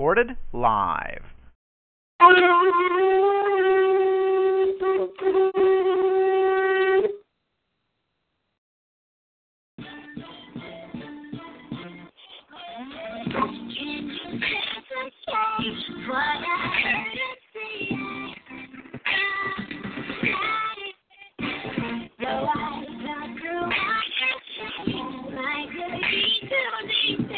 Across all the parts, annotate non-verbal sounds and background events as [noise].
recorded live. Thank you.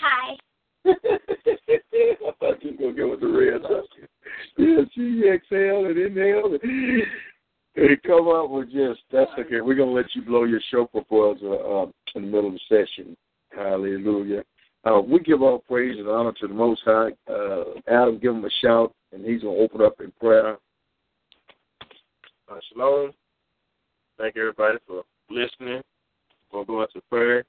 Hi. [laughs] I thought you were going to give us a red Yeah, she exhaled and inhaled and, and come up with just, that's okay. We're going to let you blow your shofar for us uh, um, in the middle of the session. Hallelujah. Uh, we give all praise and honor to the Most High. Uh, Adam, give him a shout, and he's going to open up in prayer. Uh, shalom. Thank everybody for listening. We'll go into prayer.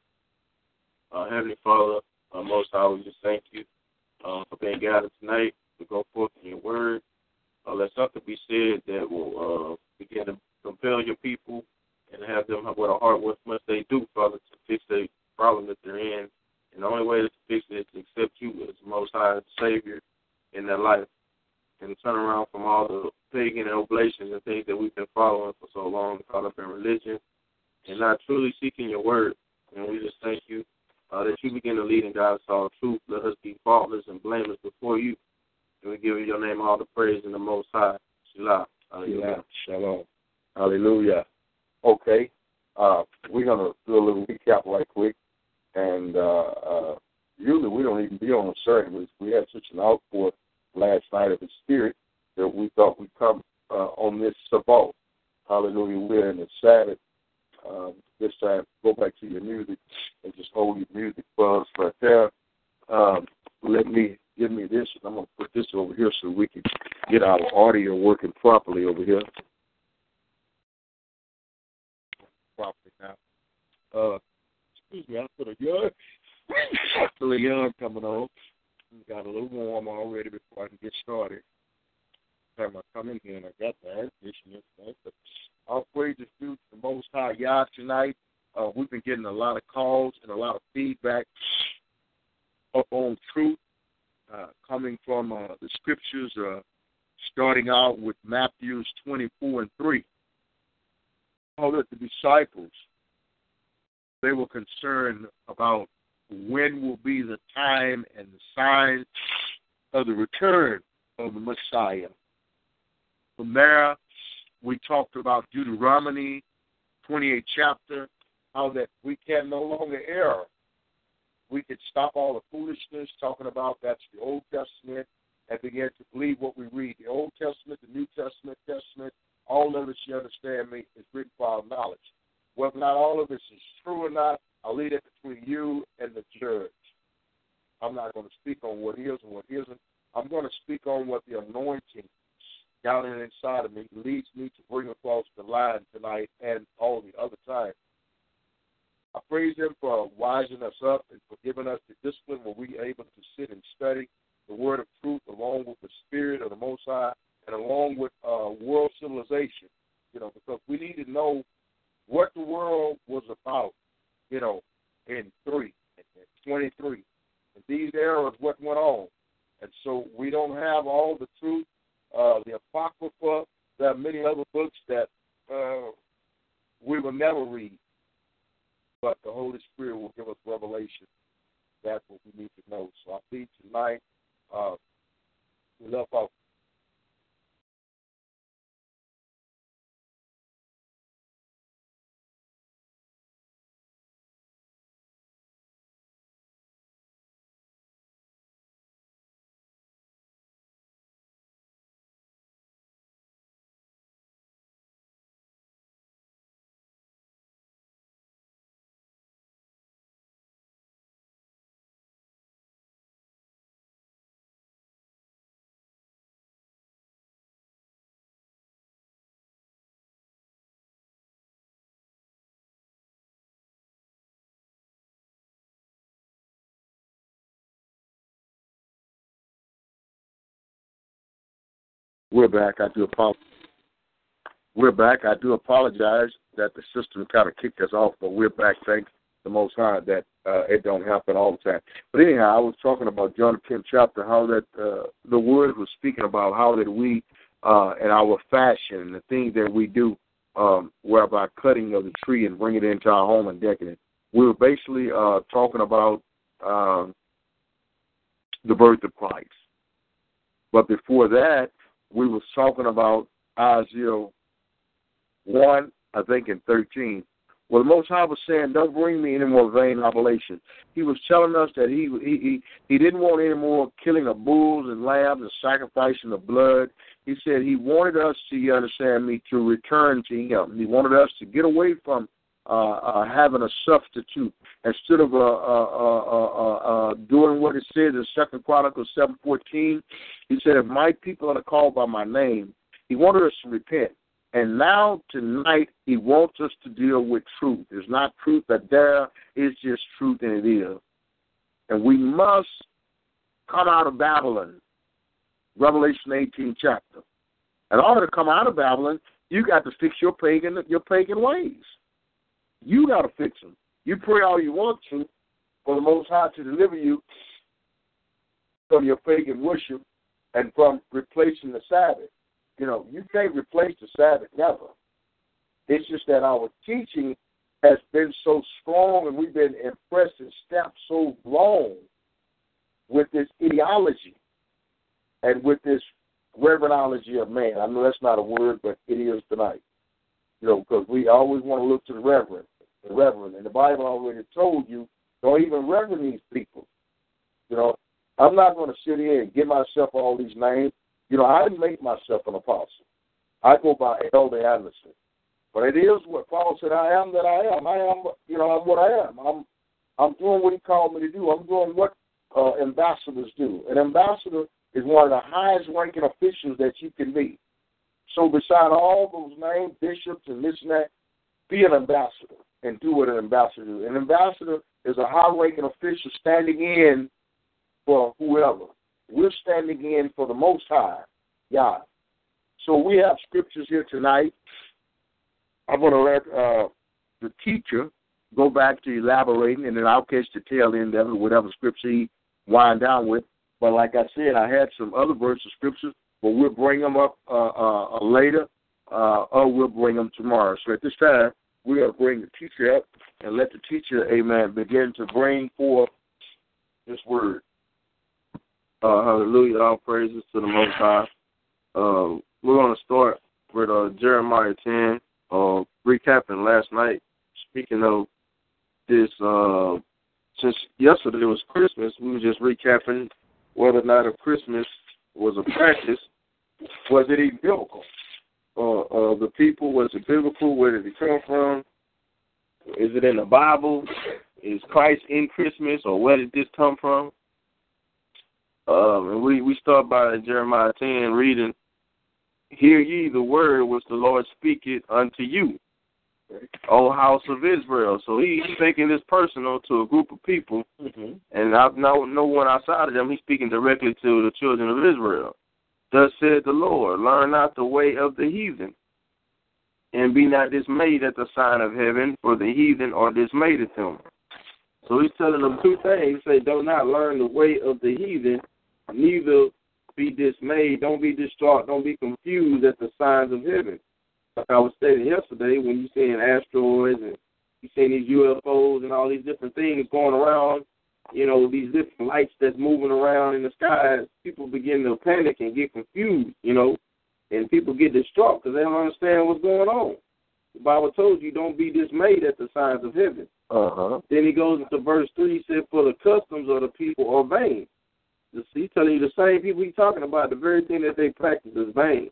Uh, Heavenly Father, uh, Most High, we just thank you uh, for being gathered tonight to go forth in your word. Uh, let something be said that will uh, begin to compel your people and have them have what a heart what must they do, Father, to fix the problem that they're in. And the only way to fix it is to accept you as the Most High Savior in their life and turn around from all the pagan oblations and things that we've been following for so long, caught up in religion, and not truly seeking your word. And we just thank you uh, that you begin to lead and guide us all truth. Let us be faultless and blameless before you. And we give you your name all the praise in the Most High. Shilah. Hallelujah. Shalom. Hallelujah. Okay. Uh, we're going to do a little recap right quick. And uh, uh, usually we don't even be on a service. We had such an outpour last night of the Spirit that we thought we'd come uh, on this Sabbath. Hallelujah. We're in the Sabbath. Um, this time, go back to your music and just hold your music buzz right there. Um, let me give me this, and I'm to put this over here so we can get our audio working properly over here. Properly now. Uh, excuse me, I put a [laughs] put a yarn coming on. Got a little warm already before I can get started. Time I come in here and I got the air conditioning, but all praise is due to the Most High Yah tonight. Uh, we've been getting a lot of calls and a lot of feedback on truth uh, coming from uh, the scriptures, uh, starting out with Matthew's 24 and 3. All that the disciples, they were concerned about when will be the time and the sign of the return of the Messiah. From there, we talked about Deuteronomy 28 chapter, how that we can no longer err. We can stop all the foolishness, talking about that's the Old Testament, and begin to believe what we read. The Old Testament, the New Testament, Testament, all of it, you understand me, is written for our knowledge. Whether not all of this is true or not, I'll leave it between you and the judge. I'm not going to speak on what is and what isn't. I'm going to speak on what the anointing down in inside of me leads me to bring across the line tonight and all the other time. I praise Him for wising us up and for giving us the discipline where we are able to sit and study the Word of truth along with the Spirit of the Most High and along with uh, world civilization. You know, because we need to know what the world was about. You know, in three, in twenty three, and these eras, what went on, and so we don't have all the truth uh, the Apocrypha. There are many other books that uh, we will never read, but the Holy Spirit will give us revelation. That's what we need to know. So I think tonight uh, we left off We're back. I do apologize. We're back. I do apologize that the system kind of kicked us off, but we're back. Thank the Most High that uh, it don't happen all the time. But anyhow, I was talking about John 10th chapter, how that uh, the Word was speaking about how that we, uh, in our fashion, the things that we do, um, whereby cutting of the tree and bring it into our home and decking it. We were basically uh, talking about um, the birth of Christ. But before that, we was talking about Isaiah 1, I think, in 13. Well, the Most High was saying, "Don't bring me any more vain oblations." He was telling us that he he he, he didn't want any more killing of bulls and lambs and sacrificing of blood. He said he wanted us to, you understand me, to return to him. He wanted us to get away from uh, uh, having a substitute instead of uh, uh, uh, uh, uh, doing what it says in Second Chronicles seven fourteen. He said, "If my people are called by my name," he wanted us to repent. And now tonight he wants us to deal with truth. It's not truth that there is just truth and it is. And we must come out of Babylon. Revelation 18 chapter. In order to come out of Babylon, you got to fix your pagan your pagan ways. You got to fix them. You pray all you want to for the Most High to deliver you from your pagan worship and from replacing the Sabbath. You know, you can't replace the Sabbath, never. It's just that our teaching has been so strong and we've been impressed and stamped so long with this ideology and with this reverendology of man. I know that's not a word, but it is tonight. You know, because we always want to look to the reverend, the reverend. And the Bible already told you, don't even reverend these people. You know, I'm not going to sit here and give myself all these names. You know, I didn't make myself an apostle. I go by Elder Anderson. But it is what Paul said, I am that I am. I am, you know, I'm what I am. I'm I'm doing what he called me to do. I'm doing what uh, ambassadors do. An ambassador is one of the highest ranking officials that you can be. So beside all those names, bishops and this and that, be an ambassador and do what an ambassador do. An ambassador is a high ranking official standing in for whoever. We're standing in for the Most High, God. So we have scriptures here tonight. I'm going to let uh, the teacher go back to elaborating, and then I'll catch the tail end of whatever scripture he wind down with. But like I said, I had some other verses of scriptures, but we'll bring them up uh, uh, later, uh, or we'll bring them tomorrow. So at this time, we're going to bring the teacher up and let the teacher, amen, begin to bring forth this word. Uh, hallelujah. All praises to the Most High. Uh, we're going to start with uh, Jeremiah 10, uh, recapping last night. Speaking of this, uh, since yesterday was Christmas, we were just recapping whether or not a Christmas was a practice. Was it even biblical? Uh, uh, the people, was it biblical? Where did it come from? Is it in the Bible? Is Christ in Christmas, or where did this come from? Um, and we, we start by Jeremiah 10 reading, Hear ye the word which the Lord speaketh unto you, O house of Israel. So he's making this personal to a group of people, mm-hmm. and I, no, no one outside of them. He's speaking directly to the children of Israel. Thus said the Lord, Learn not the way of the heathen, and be not dismayed at the sign of heaven, for the heathen are dismayed at them. So he's telling them two things. Said, Do not learn the way of the heathen, neither be dismayed. Don't be distraught. Don't be confused at the signs of heaven. Like I was stating yesterday, when you're seeing asteroids and you're seeing these UFOs and all these different things going around, you know, these different lights that's moving around in the sky, people begin to panic and get confused, you know, and people get distraught because they don't understand what's going on. The Bible told you don't be dismayed at the signs of heaven. Uh-huh. Then he goes into verse 3, he said, For the customs of the people are vain. He's telling you the same people he's talking about, the very thing that they practice is vain.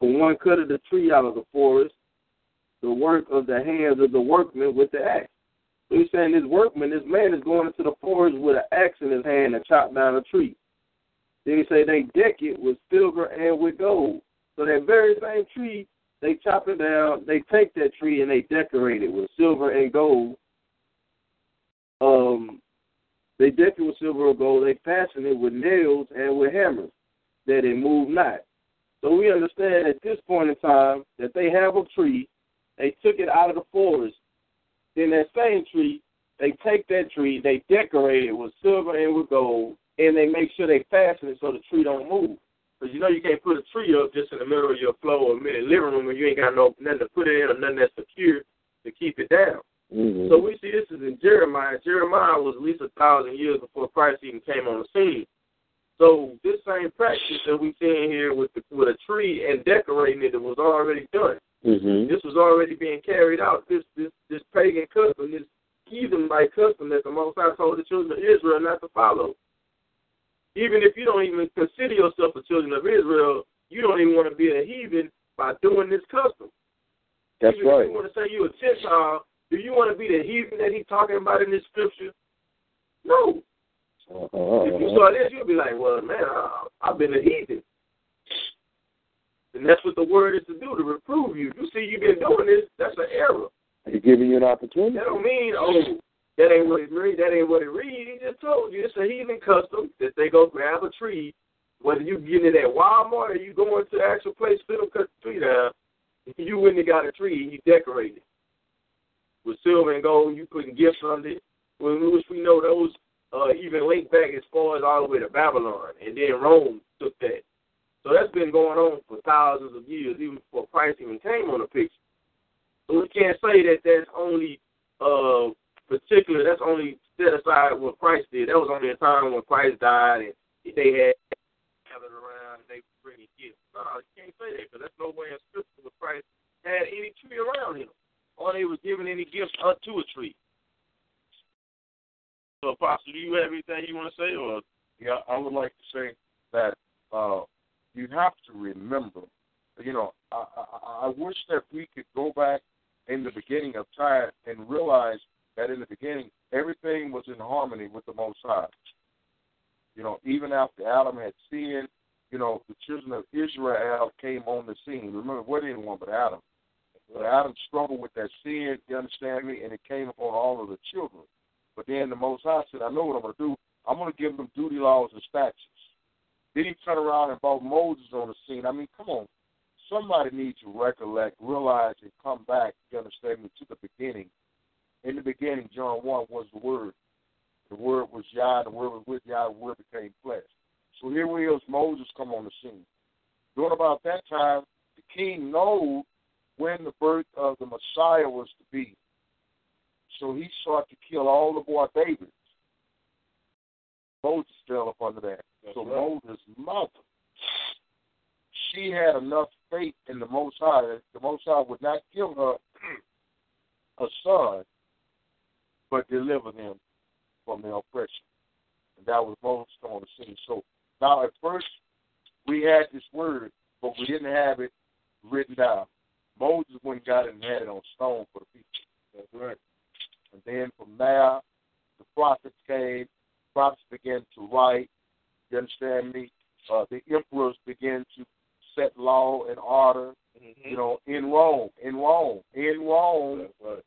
For one cutteth the tree out of the forest, the work of the hands of the workman with the axe. So he's saying this workman, this man is going into the forest with an axe in his hand and chop down a tree. Then he say they deck it with silver and with gold. So that very same tree, they chop it down, they take that tree and they decorate it with silver and gold. Um, they deck it with silver or gold. They fasten it with nails and with hammers, that it move not. So we understand at this point in time that they have a tree, they took it out of the forest. Then that same tree, they take that tree, they decorate it with silver and with gold, and they make sure they fasten it so the tree don't move. Because you know you can't put a tree up just in the middle of your floor or living room when you ain't got no nothing to put it in or nothing that's secure to keep it down. Mm-hmm. So we see this is in Jeremiah. Jeremiah was at least a thousand years before Christ even came on the scene. So this same practice that we see here with the, with a tree and decorating it, it was already done. Mm-hmm. This was already being carried out. This this this pagan custom, this heathen like custom that the Most High told the children of Israel not to follow. Even if you don't even consider yourself a children of Israel, you don't even want to be a heathen by doing this custom. That's even right. If you want to say you're a Gentile, do you want to be the heathen that he's talking about in this scripture? No. Uh-huh. If you saw this, you'll be like, well, man, I, I've been a heathen. And that's what the word is to do, to reprove you. You see, you've been doing this, that's an error. He's giving you an opportunity. That don't mean, oh, that ain't what it read. That ain't what it read. He just told you it's a heathen custom that they go grab a tree, whether you getting it at Walmart or you going to the actual place, them cut the tree down. You went and got a tree and you decorate it with silver and gold. You putting gifts under it, which we know those uh, even link back as far as all the way to Babylon, and then Rome took that. So that's been going on for thousands of years, even before Christ even came on the picture. So we can't say that that's only uh, particular. That's only set aside what Christ did. That was only a time when Christ died and they had gathered around and they were bringing gifts. No, you can't say that because that's no way in Scripture where Christ had any tree around him, or they was giving any gifts unto a tree. So, Apostle, do you have anything you want to say, or Yeah, I would like to say that uh, you have to remember, you know, I, I, I wish that we could go back in the beginning of time and realize that in the beginning everything was in harmony with the Most High. You know, even after Adam had sinned, you know, the children of Israel came on the scene. Remember, what anyone but Adam. But Adam struggled with that sin, you understand me, and it came upon all of the children. But then the Most High said, I know what I'm going to do. I'm going to give them duty laws and statutes. Then he turned around and brought Moses on the scene. I mean, come on. Somebody needs to recollect, realize, and come back, you understand me, to the beginning. In the beginning, John 1 was the Word. The Word was Yah, the Word was with Yah, the Word became flesh. So here we is, Moses come on the scene. During about that time, the king knows when the birth of the Messiah was to be. So he sought to kill all the boy babies. Moses fell up under that. That's so right. Moses' mother, she had enough faith in the Most High that the Most High would not give her a son, but deliver them from their oppression. And that was Moses on the scene. So now at first we had this word, but we didn't have it written down. Moses went and got it and had it on stone for the people. that's right? And then from there, the prophets came. Prophets began to write. You understand me? Uh, the emperors began to set law and order. Mm-hmm. You know, in Rome, in Rome, in Rome. Right.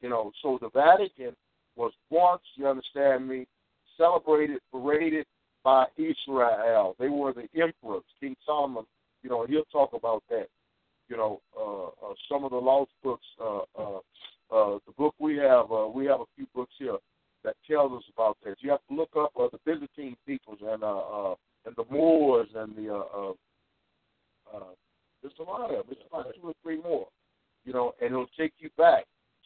You know, so the Vatican was once, you understand me, celebrated, paraded by Israel. They were the emperors. King Solomon, you know, he'll talk about that. You know, uh, uh, some of the lost books, uh, uh, uh, the book we have, uh, we have a few books here that tells us about this. You have to look up uh, the Byzantine peoples and uh, uh, and the Moors and the uh, uh, uh, there's a lot of them. There's about two or three more. You know, and it'll take you back.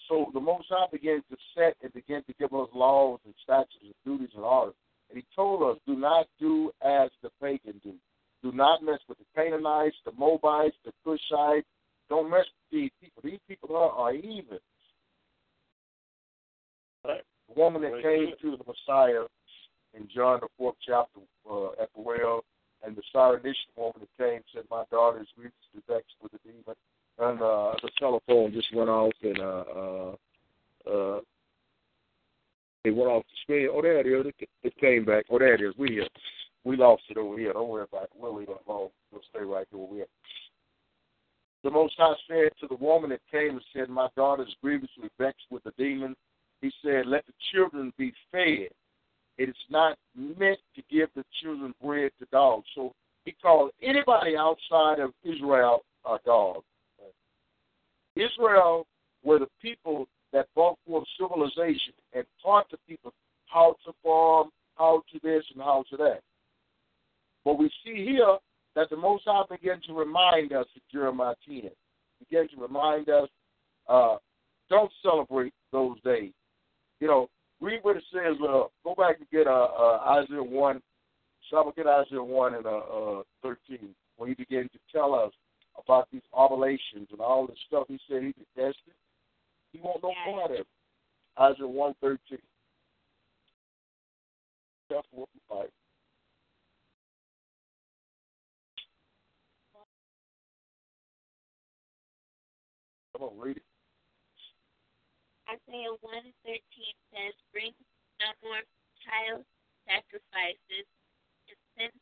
So the Most High began to set and began to give us laws and statutes and duties and orders. And he told us, do not do as the pagan do. Do not mess with the Canaanites, the Moabites, the Cushites. Don't mess with these people. These people are, are heathens. Right. The woman that came to the Messiah in John the fourth chapter uh, at the well, and the Syrophoenician woman that came said, "My daughter is grievously vexed with a demon," and uh, the telephone just went off, and uh, uh, uh, it went off the screen. Oh, there it is. It, it came back. Oh, there it is. We here. We lost it over here. Don't worry about it. We'll leave it alone. We'll stay right here. We're the Most High said to the woman that came and said, My daughter is grievously vexed with a demon. He said, Let the children be fed. It is not meant to give the children bread to dogs. So He called anybody outside of Israel a dog. Israel were the people that brought forth civilization and taught the people how to farm, how to this, and how to that. But we see here that the Most High began to remind us in Jeremiah 10, began to remind us, uh, don't celebrate those days. You know, read what it says. Uh, go back and get uh, uh, Isaiah 1. So I'm going to get Isaiah 1 and uh, uh, 13, where he began to tell us about these oblations and all this stuff. He said he detested. He won't know part of it. Isaiah 1 13. That's what we like. Come on, read it. Isaiah 1 and 13 says, Bring no more child sacrifices, and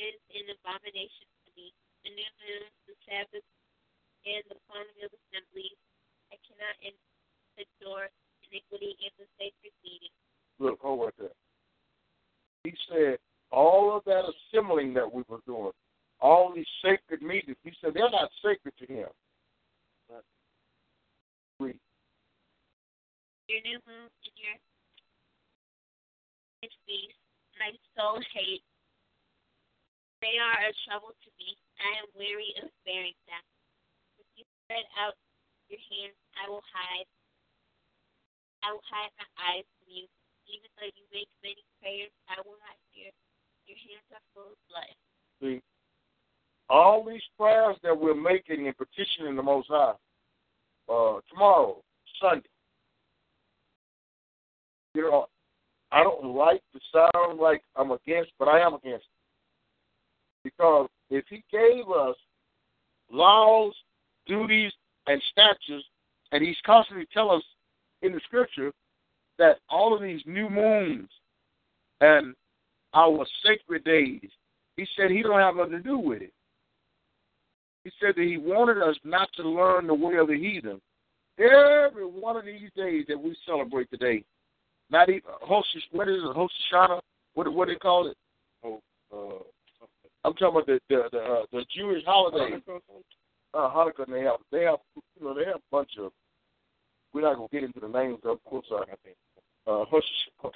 it is an abomination to me, the new moon, the Sabbath, and the calling of assemblies, I cannot endure iniquity in the sacred meeting. Look, hold right there. He said, all of that assembling that we were doing, all these sacred meetings, he said they're not sacred to him. Read. Your new moon and your feast, my soul hates. They are a trouble to me. I am weary of bearing them. If you spread out your hands, I will hide. I will hide my eyes from you. Even though you make many prayers, I will not hear. Your hands are full of blood. See, all these prayers that we're making and petitioning the Most High, uh, tomorrow, Sunday, you know, I don't like to sound like I'm against, but I am against it. Because if he gave us laws, duties, and statutes, and he's constantly telling us in the scripture that all of these new moons and our sacred days, he said he don't have nothing to do with it. He said that he wanted us not to learn the way of the heathen. Every one of these days that we celebrate today, not even Hosh, what is it, Hoshana? What what do they call it? Oh, uh, I'm talking about the the the, uh, the Jewish holidays. Uh, Hanukkah. They have they have you know they have a bunch of. We're not gonna get into the names of course. I think. Uh, Hosh,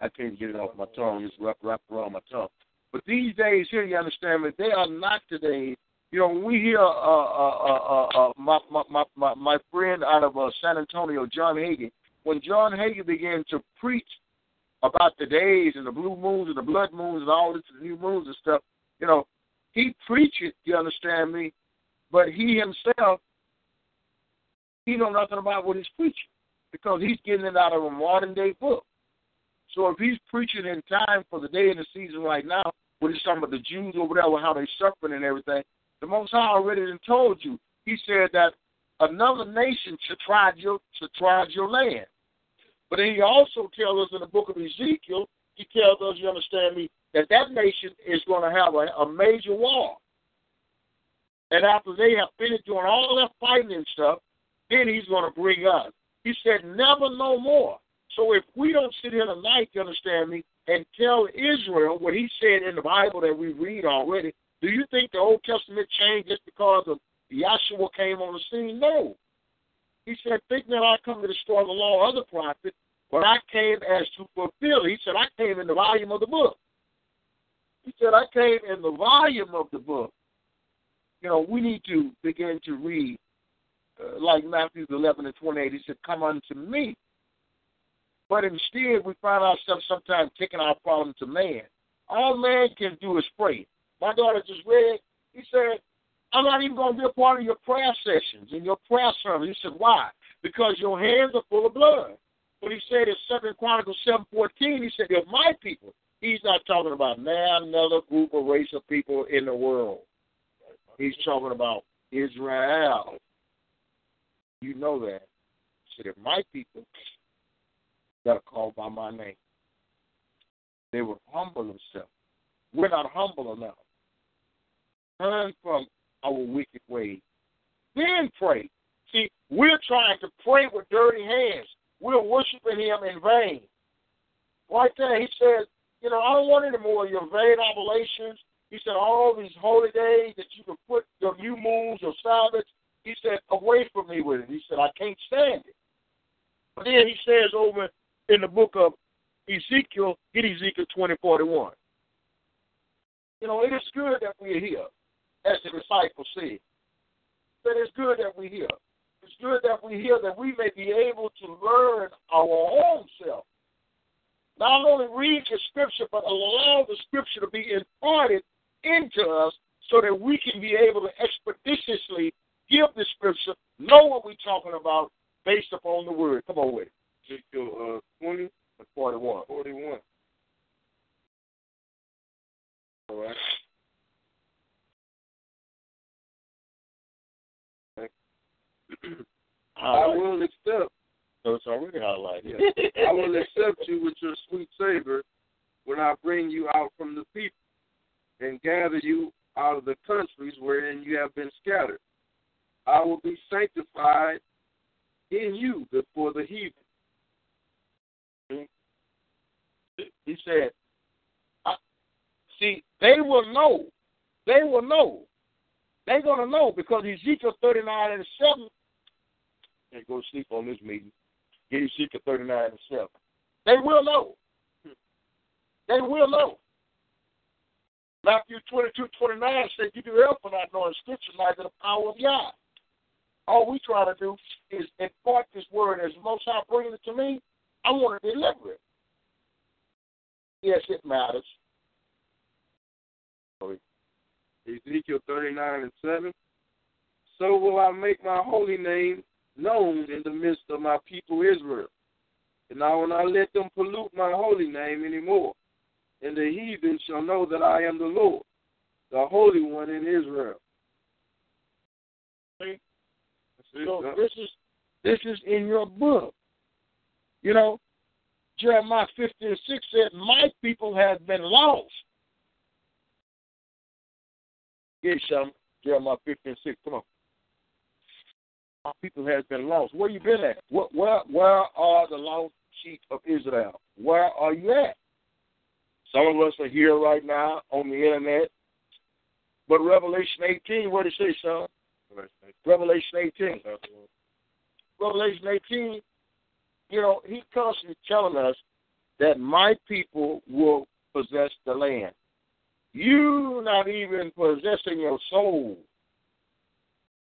I can't get it off my tongue. It's wrapped wrapped around my tongue. But these days here, you understand me? They are not today. You know, when we hear uh, uh, uh, uh, uh, my, my my my friend out of uh, San Antonio, John Hagee, when John Hagee began to preach about the days and the blue moons and the blood moons and all this new moons and stuff, you know, he preached it, you understand me, but he himself, he know nothing about what he's preaching because he's getting it out of a modern day book. So if he's preaching in time for the day and the season right now, when he's talking about the Jews over there, with how they're suffering and everything, the Most High already told you. He said that another nation should try your should try your land. But then he also tells us in the book of Ezekiel, he tells us, you understand me, that that nation is going to have a, a major war. And after they have finished doing all that fighting and stuff, then he's going to bring us. He said, never no more. So if we don't sit here tonight, you understand me, and tell Israel what he said in the Bible that we read already, do you think the Old Testament changed just because of Yahshua came on the scene? No. He said, Think not I come to destroy the law of the prophet, but I came as to fulfill. He said, I came in the volume of the book. He said, I came in the volume of the book. You know, we need to begin to read, uh, like Matthew 11 and 28. He said, Come unto me. But instead, we find ourselves sometimes taking our problem to man. All man can do is pray. My daughter just read, he said, I'm not even going to be a part of your prayer sessions and your prayer service. He said, why? Because your hands are full of blood. But he said in Second Chronicles 7.14, he said, if my people, he's not talking about now another group or race of people in the world. He's talking about Israel. You know that. He said, my people that are called by my name, they will humble themselves. We're not humble enough. Turn from our wicked ways. Then pray. See, we're trying to pray with dirty hands. We're worshiping him in vain. Right there, he says, you know, I don't want any more of your vain oblations He said, all these holy days that you can put your new moons, your Sabbaths, he said, away from me with it. He said, I can't stand it. But then he says over in the book of Ezekiel, get Ezekiel 20, 41. You know, it is good that we're here, as the disciples said. But it's good that we hear. It's good that we hear that we may be able to learn our own self. Not only read the scripture, but allow the scripture to be imparted into us so that we can be able to expeditiously give the scripture, know what we're talking about based upon the word. Come on with it. Ezekiel uh, 20 and 41. 41. All right. [clears throat] Uh, I will accept. So it's already highlighted. [laughs] I will accept you with your sweet savor when I bring you out from the people and gather you out of the countries wherein you have been scattered. I will be sanctified in you before the heathen. He said, see, they will know. They will know. They're going to know because Ezekiel 39 and 7, go to sleep on this meeting, get Ezekiel 39 and 7. They will know. They will know. Matthew 22, 29 said, You do help for not knowing scripture, neither the power of God. All we try to do is impart this word as most High bringing it to me. I want to deliver it. Yes, it matters. Ezekiel 39 and 7. So will I make my holy name known in the midst of my people Israel. And I will not let them pollute my holy name anymore. And the heathen shall know that I am the Lord, the Holy One in Israel. See? So this is this is in your book. You know, Jeremiah 50 and 6 said, My people have been lost. Get some Jeremiah 50 and 6. Come on. People has been lost. Where you been at? Where, where where are the lost sheep of Israel? Where are you at? Some of us are here right now on the internet. But Revelation 18, what did it say, son? Revelation 18. Revelation 18, you know, he constantly telling us that my people will possess the land. You not even possessing your soul.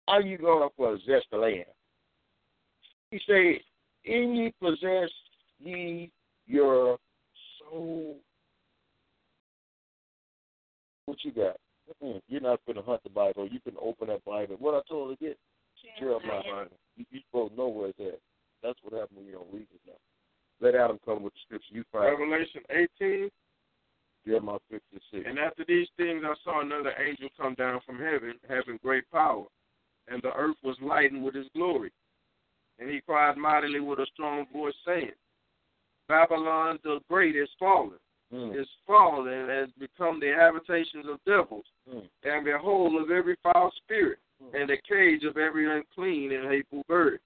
How you gonna possess the land? He said, "In ye possess ye your soul." What you got? Mm-mm. You're not going to hunt the Bible. You can open that Bible. What I told her to get, Jeremiah. You, you supposed to know where it's at. That's what happened when you don't read it now. Let Adam come with the scripture. You find Revelation 18. Jeremiah 56. And after these things, I saw another angel come down from heaven, having great power, and the earth was lightened with his glory. And he cried mightily with a strong voice, saying, Babylon the great is fallen, Mm. is fallen, and has become the habitations of devils, Mm. and the hole of every foul spirit, Mm. and the cage of every unclean and hateful bird.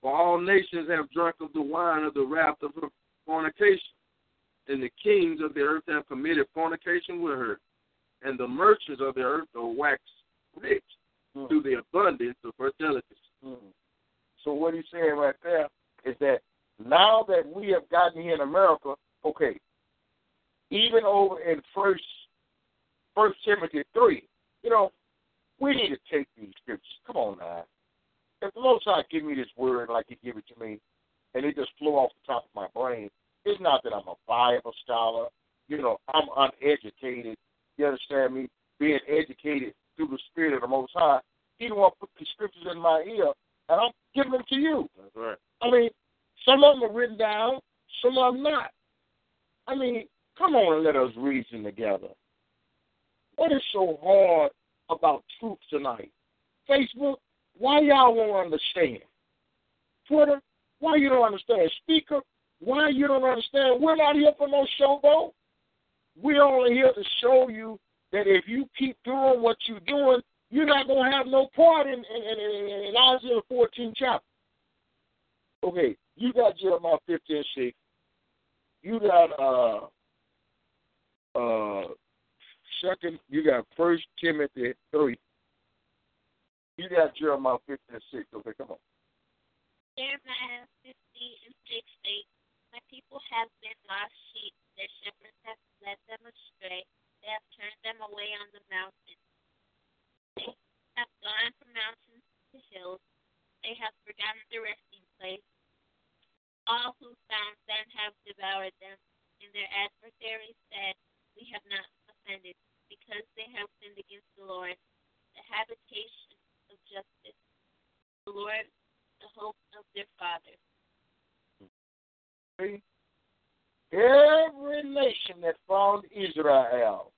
For all nations have drunk of the wine of the wrath of her fornication, and the kings of the earth have committed fornication with her, and the merchants of the earth are waxed rich Mm. through the abundance of delicacy. Mm. So what he's saying right there is that now that we have gotten here in America, okay, even over in First First Timothy three, you know, we need to take these scriptures. Come on now. If the Most High give me this word like He give it to me, and it just flew off the top of my brain, it's not that I'm a Bible scholar. You know, I'm uneducated. You understand me? Being educated through the Spirit of the Most High, He don't want to put these scriptures in my ear, and I'm giving them to you. That's right. I mean, some of them are written down, some of them not. I mean, come on and let us reason together. What is so hard about truth tonight? Facebook, why y'all won't understand? Twitter, why you don't understand? Speaker, why you don't understand? We're not here for no showboat. We're only here to show you that if you keep doing what you're doing, you're not going to have no part in, in, in, in, in Isaiah 14 chapter. Okay, you got Jeremiah 15 and 6. You got uh uh second. You got First Timothy three. You got Jeremiah fifty and six. Okay, come on. Jeremiah 50 and 6 8. My people have been lost sheep. Their shepherds have led them astray. They have turned them away on the mountains. They have gone from mountains to hills. They have forgotten the resting place. All who found them have devoured them, and their adversaries said, We have not offended, because they have sinned against the Lord, the habitation of justice, the Lord, the hope of their fathers. Every nation that found Israel.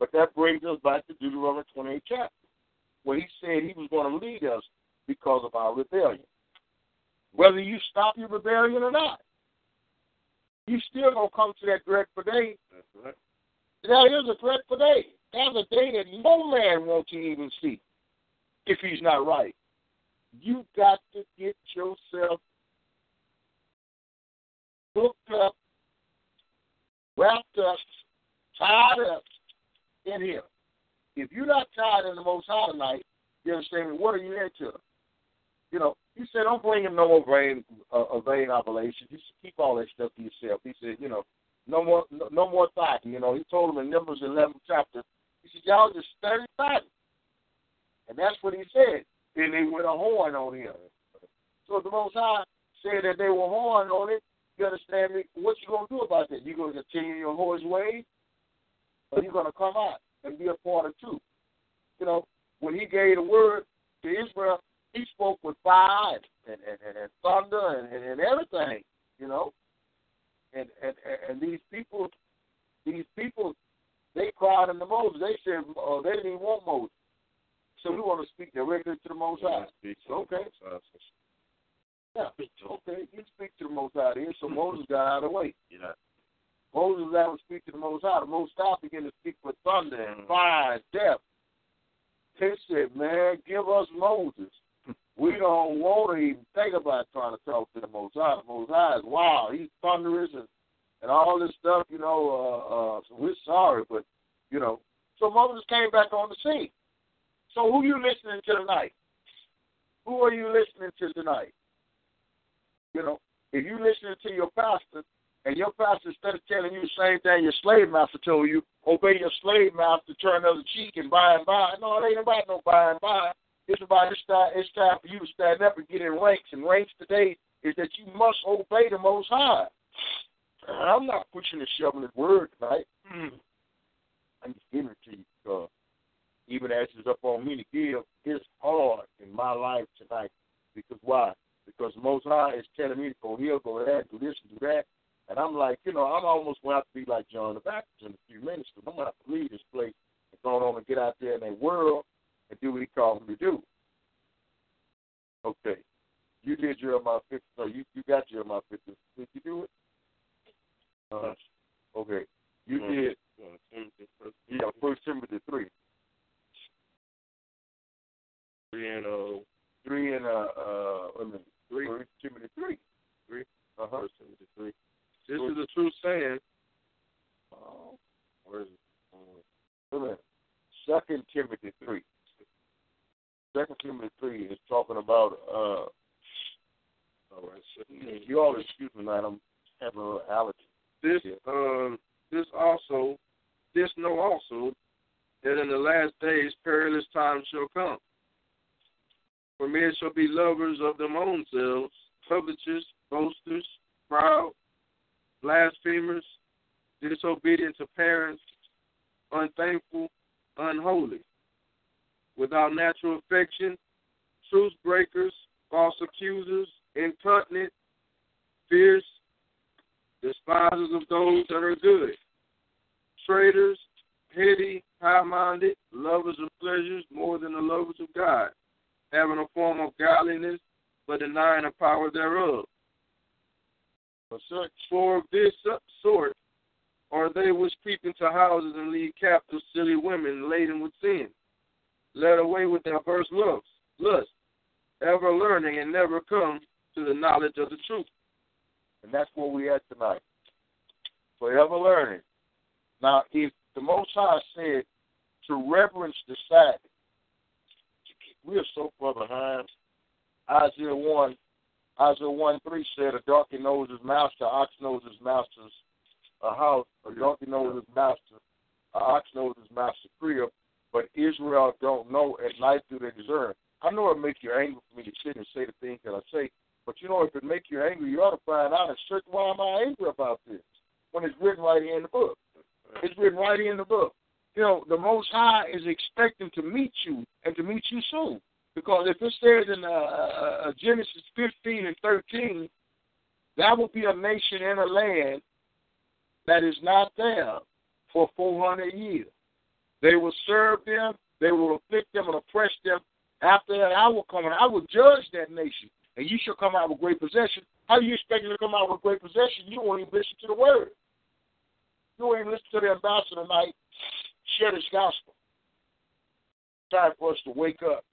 But that brings us back to Deuteronomy 28 chapter, where he said he was going to lead us because of our rebellion. Whether you stop your rebellion or not, you still going to come to that dreadful day. That's right. That is a dreadful day. That's a day that no man wants to even see if he's not right. You got to get yourself hooked up, wrapped up, tied up in Him. If you're not tied in the Most High tonight, you understand me? What are you into? You know, he said, don't bring him no more vain, uh, uh, vain oblation. You should keep all that stuff to yourself. He said, you know, no more, no, no more fighting. You know, he told them in Numbers 11 chapter. He said, y'all just study fighting, and that's what he said. And they went a horn on him. So the Most High said that they were horn on it. You understand me? What you gonna do about that? You gonna continue your whore's ways, or you gonna come out and be a part of truth? You know, when he gave the word to Israel, he spoke with fire and, and, and, and thunder and, and, and everything, you know. And, and and these people, these people, they cried unto Moses. They said uh, they didn't even want Moses. So we want to speak directly to the Most High. Speak Okay. Yeah. Okay. You speak to the Most High here. So Moses got out of the way. Yeah. Moses was able to speak to the Most High. The Most High began to speak with thunder and fire and death. They said, man, give us Moses. We don't want to even think about trying to talk to the Most High. The Most High is wow. He's thunderous and, and all this stuff, you know. Uh, uh, so we're sorry, but, you know. So Moses came back on the scene. So who you listening to tonight? Who are you listening to tonight? You know, if you listening to your pastor and your pastor instead of telling you the same thing your slave master told you, obey your slave master, turn the other cheek and by and by. No, it ain't about no by and by. It's about it's time, it's time for you to stand up and get in ranks. And ranks today is that you must obey the Most High. And I'm not pushing and shoving his word tonight. Mm-hmm. I'm just giving it to you because even as it's up on me to give, it's hard in my life tonight. Because why? Because Most High is telling me to go here, go there, do this, and do that. And I'm like, you know, I'm almost going to have to be like John the Baptist in a few minutes because I'm going to have to leave this place and go on and get out there in that world and do what he called me to do. Okay. You did Jeremiah 50. No, you, you got Jeremiah 50. Did you do it? Uh, okay. You Mhm. did, Uh, yeah, First Timothy 3. Timothy and uh, 3 and, uh, uh, wait a minute. Three. First Timothy 3. Three. Uh-huh. First Timothy three. This is a true saying. Uh, Where is it? Uh, wait. Second Timothy 3. Second Timothy 3 is talking about, uh, all right. So, you all excuse me, man, I'm having a little allergy. this Yeah. um this also this know also that in the last days perilous times shall come. For men shall be lovers of them own selves, covetous, boasters, proud, blasphemers, disobedient to parents, unthankful, unholy, without natural affection, truth breakers, false accusers, incontinent, fierce, despisers of those that are good, traitors, heady, high minded, lovers of pleasures more than the lovers of God, having a form of godliness, but denying the power thereof. For of this sort are they which creep into houses and lead captive silly women laden with sin, led away with diverse lusts, lust, ever learning and never come to the knowledge of the truth. and that's where we at tonight. Forever learning. Now, if the Most High said to reverence the Sabbath. We are so far behind. Isaiah 1, Isaiah 1 3 said, A donkey knows his master, ox knows his master's a house, a donkey knows his master, a ox knows his master's crib, but Israel don't know, at night do they discern. I know it makes you angry for me to sit and say the things that I say, but you know, if it makes you angry, you ought to find out and search why am I angry about this when it's written right here in the book. It's written right here in the book. You know, the Most High is expecting to meet you and to meet you soon. Because if it says in uh, uh, uh Genesis 15 and 13, that will be a nation and a land that is not there for 400 years. They will serve them, they will afflict them and oppress them. After that, I will come and I will judge that nation, and you shall come out with great possession. How are you expecting to come out with great possession? You won't even listen to the word. You even listen to the ambassador tonight share this gospel. Time for us to wake up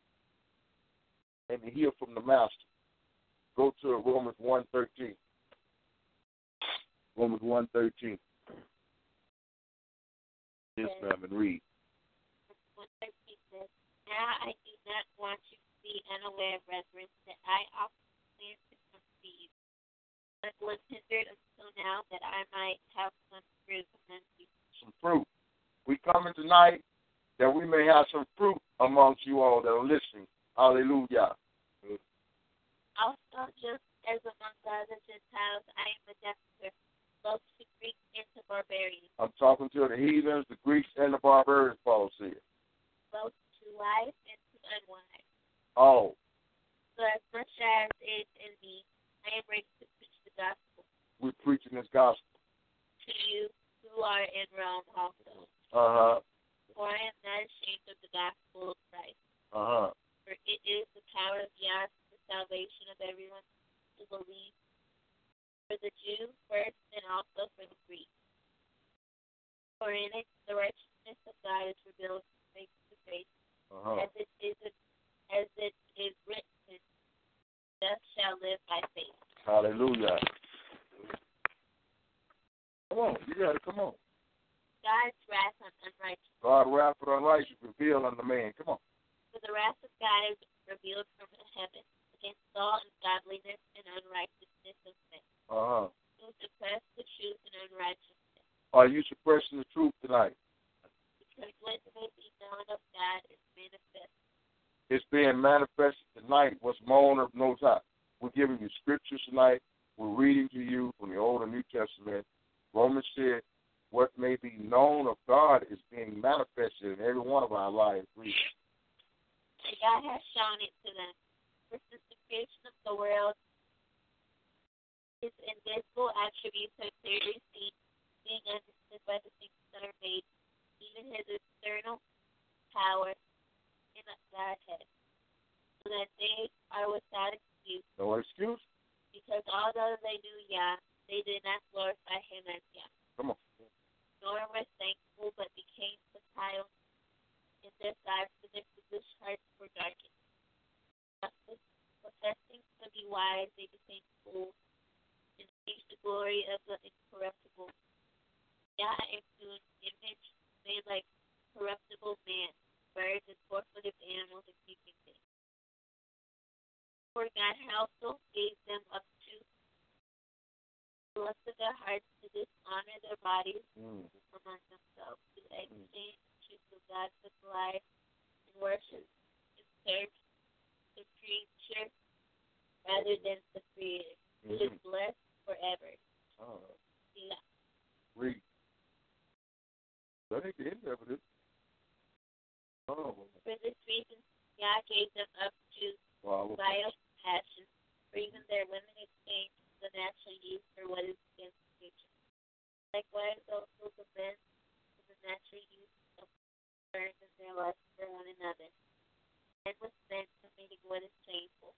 and to hear from the Master. Go to Romans 1.13. Romans 1.13. Yes, ma'am, and read. Now I do not want you to be unaware, brethren, that I often plan to come to you, but was hindered until now that I might have some fruit among you. Some fruit. We coming tonight that we may have some fruit amongst you all that are listening. Hallelujah. Also, just as among the other Gentiles, I am a debtor, both to Greeks and to barbarians. I'm talking to the heathens, the Greeks, and the barbarians, Paul said. Both to wise and to unwise. Oh. So as much as is in me, I am ready to preach the gospel. We're preaching this gospel. To you who are in Rome also. Uh-huh. For I am not ashamed of the gospel of Christ. Uh-huh. For it is the power of Yah for the salvation of everyone who believes. For the Jew first and also for the Greek. For in it the righteousness of God is revealed face to face, uh-huh. as it is as it is written, "Just shall live by faith." Hallelujah. Come on, you got to come on. God's wrath on unrighteous. God's wrath on unrighteous revealed on the man. Come on. For the wrath of God is revealed from heaven against all ungodliness and unrighteousness of men. Uh-huh. Who suppress the truth and unrighteousness. Are you suppressing the truth tonight? Because what may be known of God is manifest. It's being manifested tonight. What's known of knows how. We're giving you scriptures tonight. We're reading to you from the Old and New Testament. Romans said, what may be known of God is being manifested in every one of our lives. God has shown it to them. For since the creation of the world, his invisible attributes are clearly seen, being understood by the things that are made, even his eternal power in Godhead, so that they are without excuse. No excuse? Because although they knew Yah, they did not glorify him as Yah. Come on. Nor were thankful, but became futile in their sight, for their foolish hearts were darkened. Professing to be wise, they became fools, and changed the glory of the incorruptible. Yah into an image made like corruptible man, birds and four-footed animals and creeping things. For God also gave them up to of their hearts to dishonor their bodies mm. among themselves, to exchange the truth of God for life and worship and serve the creature rather than the Creator, mm-hmm. who is blessed forever. Oh. Yeah. Read. That ain't the end of it. Oh. For this reason, God gave them up to wow. vile passions, for even their women exchanged the natural use for what is against nature. Likewise, also the men for the natural use of burns in their lust for one another, and with men committing what is shameful,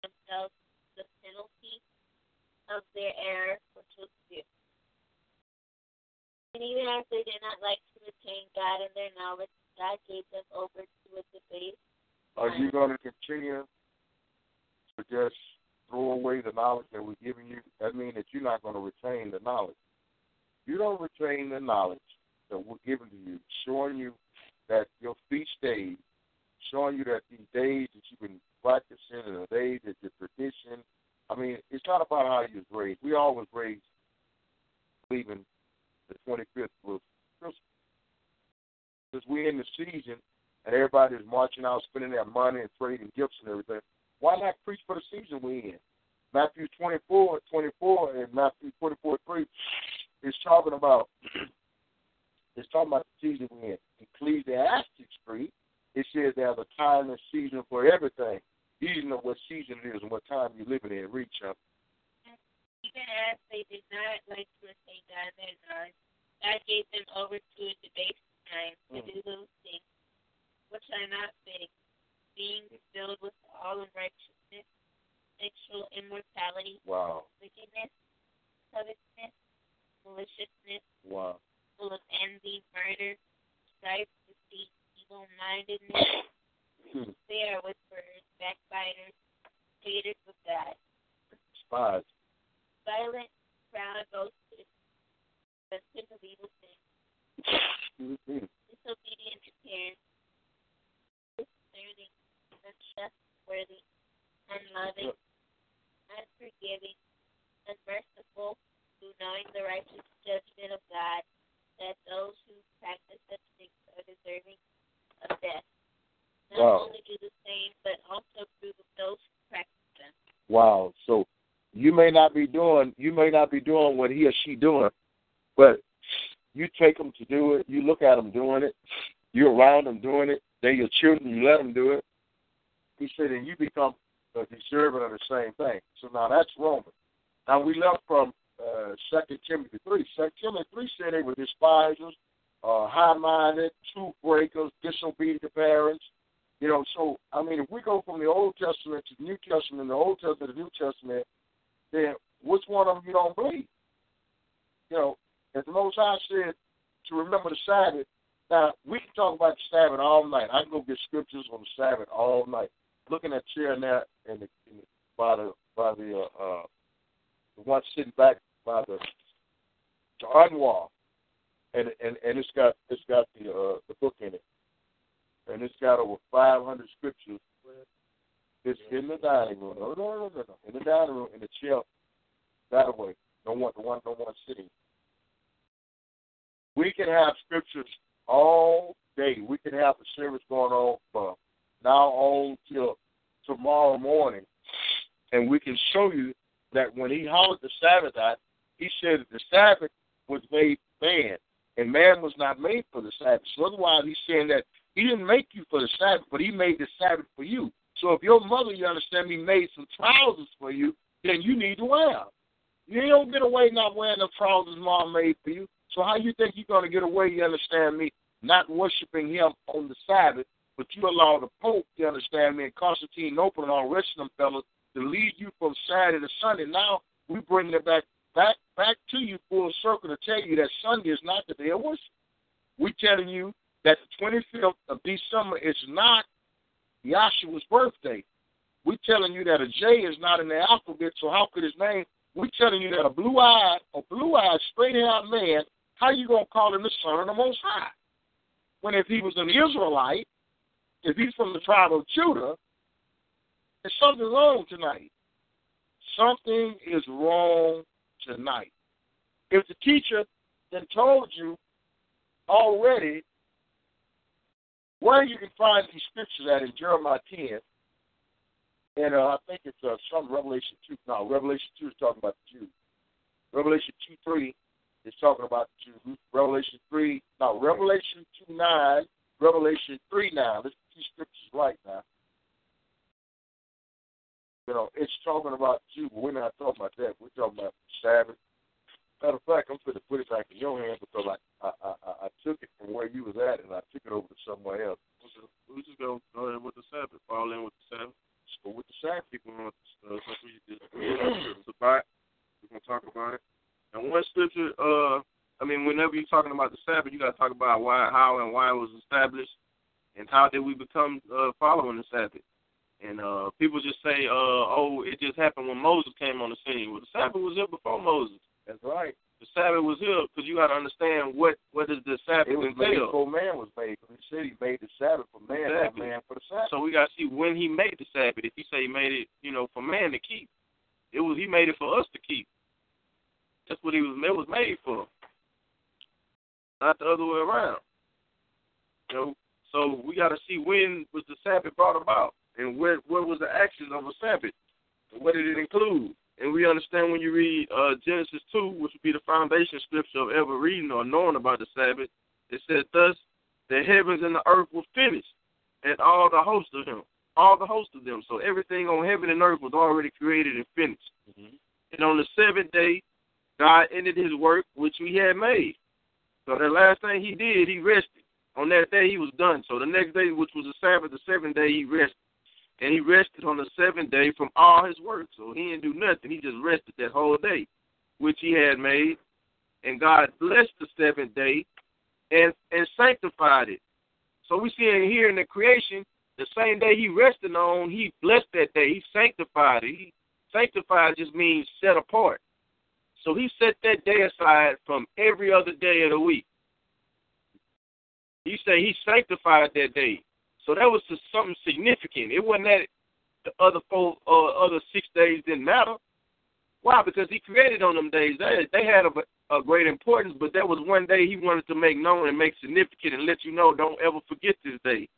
themselves the penalty of their error which was due. And even as they did not like to retain God in their knowledge, God gave them over to a debate. Are you going to continue to just throw away the knowledge that we're giving you? That means that you're not going to retain the knowledge. You don't retain the knowledge that we're giving to you, showing you that your feast days, showing you that these days that you've been practicing and the days that your tradition. I mean, it's not about how you was raised. We all was raised believing the 25th was Christmas. Because we're in the season and everybody's marching out, spending their money and trading gifts and everything. Why not preach for the season we're in? Matthew 24, 24 and Matthew 24, 3 is talking about [clears throat] it's talking about the season we're in. Ecclesiastes 3, it says there's a time and season for everything. You know what season it is and what time you're living in. Reach up. Even as they did not like to attain God their God, God gave them over to a debased mind to mm. do those things which are not big, being filled with all unrighteousness, sexual immorality, Wow. wickedness, covetousness, maliciousness, Wow. full of envy, murder, strife, deceit, evil mindedness. Hmm. they are whisperers, backbiters, haters of God, Spies. violent, proud, boasters, sensitive of evil things, Mm-hmm. disobedient to parents, discerning, untrustworthy, unloving, unforgiving, unmerciful, who knowing the righteous judgment of God, that those who practice such things are deserving of death. Not Wow. only do the same, but also approve of those who practice them. Wow. So you not be doing you may not be doing what he or she doing, but you take them to do it. You look at them doing it. You're around them doing it. They're your children. You let them do it. He said, and you become a deserving of the same thing. So now that's Roman. Now we left from uh, Second Timothy three. Second Timothy three said they were despisers, uh, high-minded, truth breakers, disobedient to parents. You know, so I mean, if we go from the Old Testament to the New Testament, the Old Testament to the New Testament, then which one of them you don't believe? You know, if the Most High said to remember the Sabbath, now we can talk about the Sabbath all night. I can go get scriptures on the Sabbath all night. Looking at chair that, and the, in the, by the by the uh, uh, the one sitting back by the the unwall, and and and it's got it's got the uh, the book in it, and it's got over 500 scriptures. It's in the dining room. No, no, no, no, no. In the dining room, in the chair, that way. No one, the one, no one sitting. We can have scriptures all day. We can have the service going on from now on till tomorrow morning, and we can show you that when he hollered the Sabbath out, he said that the Sabbath was made man, and man was not made for the Sabbath. So otherwise, he's saying that he didn't make you for the Sabbath, but he made the Sabbath for you. So if your mother, you understand me, made some trousers for you, then you need to wear them. You don't get away not wearing the trousers mom made for you. So how you think you're going to get away, you understand me, not worshiping him on the Sabbath, but you allow the Pope, you understand me, and Constantinople and all the rest of them fellas to lead you from Saturday to Sunday. Now we bring it back back back to you full circle to tell you that Sunday is not the day of worship. We're telling you that the 25th of December is not Yahshua's birthday. We're telling you that a J is not in the alphabet, so how could his name? We're telling you that a blue-eyed, a blue-eyed, straight-haired man, how you gonna call him the son of the Most High? When if he was an Israelite, if he's from the tribe of Judah, there's something wrong tonight. Something is wrong tonight. If the teacher then told you already where you can find these scriptures at in Jeremiah 10, and uh, I think it's uh, some Revelation 2. No, Revelation 2 is talking about the Jews. Revelation 2 3 is talking about the Jews. Revelation 3, no, Revelation 2 9, Revelation 3 9. Let's scriptures right now. You know, it's talking about Jews, but we're not talking about that. We're talking about Sabbath. Matter of fact, I'm going to put it back in your hands because I, I, I, I took it from where you was at and I took it over to somewhere else. We just go go ahead with the Sabbath. Fall in with the Sabbath. Go with the Sabbath. People want uh, since we just Sabbath. We're gonna talk about it. And one scripture, uh, I mean, whenever you're talking about the Sabbath, you got to talk about why, how, and why it was established, and how did we become uh, following the Sabbath. And uh, people just say, uh, "Oh, it just happened when Moses came on the scene." Well, the Sabbath was here before Moses. That's right. The Sabbath was here because you got to understand what what does the Sabbath It was made entail. man was made. He said he made the Sabbath for man, Exactly. man for the Sabbath. So we got to see when he made the Sabbath. If he say he made it, you know, for man to keep, it was he made it for us to keep. That's what he was. It was made for, not the other way around. You know, so we got to see when was the Sabbath brought about, and what what was the actions of a Sabbath, and what did it include. And we understand when you read uh, Genesis 2, which would be the foundation scripture of ever reading or knowing about the Sabbath, it said, Thus the heavens and the earth were finished, and all the host of them, all the host of them. So everything on heaven and earth was already created and finished. And on the seventh day, God ended his work which he had made. So the last thing he did, he rested. On that day, he was done. So the next day, which was the Sabbath, the seventh day, he rested. And he rested on the seventh day from all his work. So he didn't do nothing. He just rested that whole day, which he had made. And God blessed the seventh day and, and sanctified it. So we see in here in the creation, the same day he rested on, he blessed that day. He sanctified it. He sanctified just means set apart. So he set that day aside from every other day of the week. He said he sanctified that day. So that was just something significant. It wasn't that the other four, uh, other six days didn't matter. Why? Because he created on them days. They they had a, a great importance, but that was one day he wanted to make known and make significant and let you know don't ever forget this day.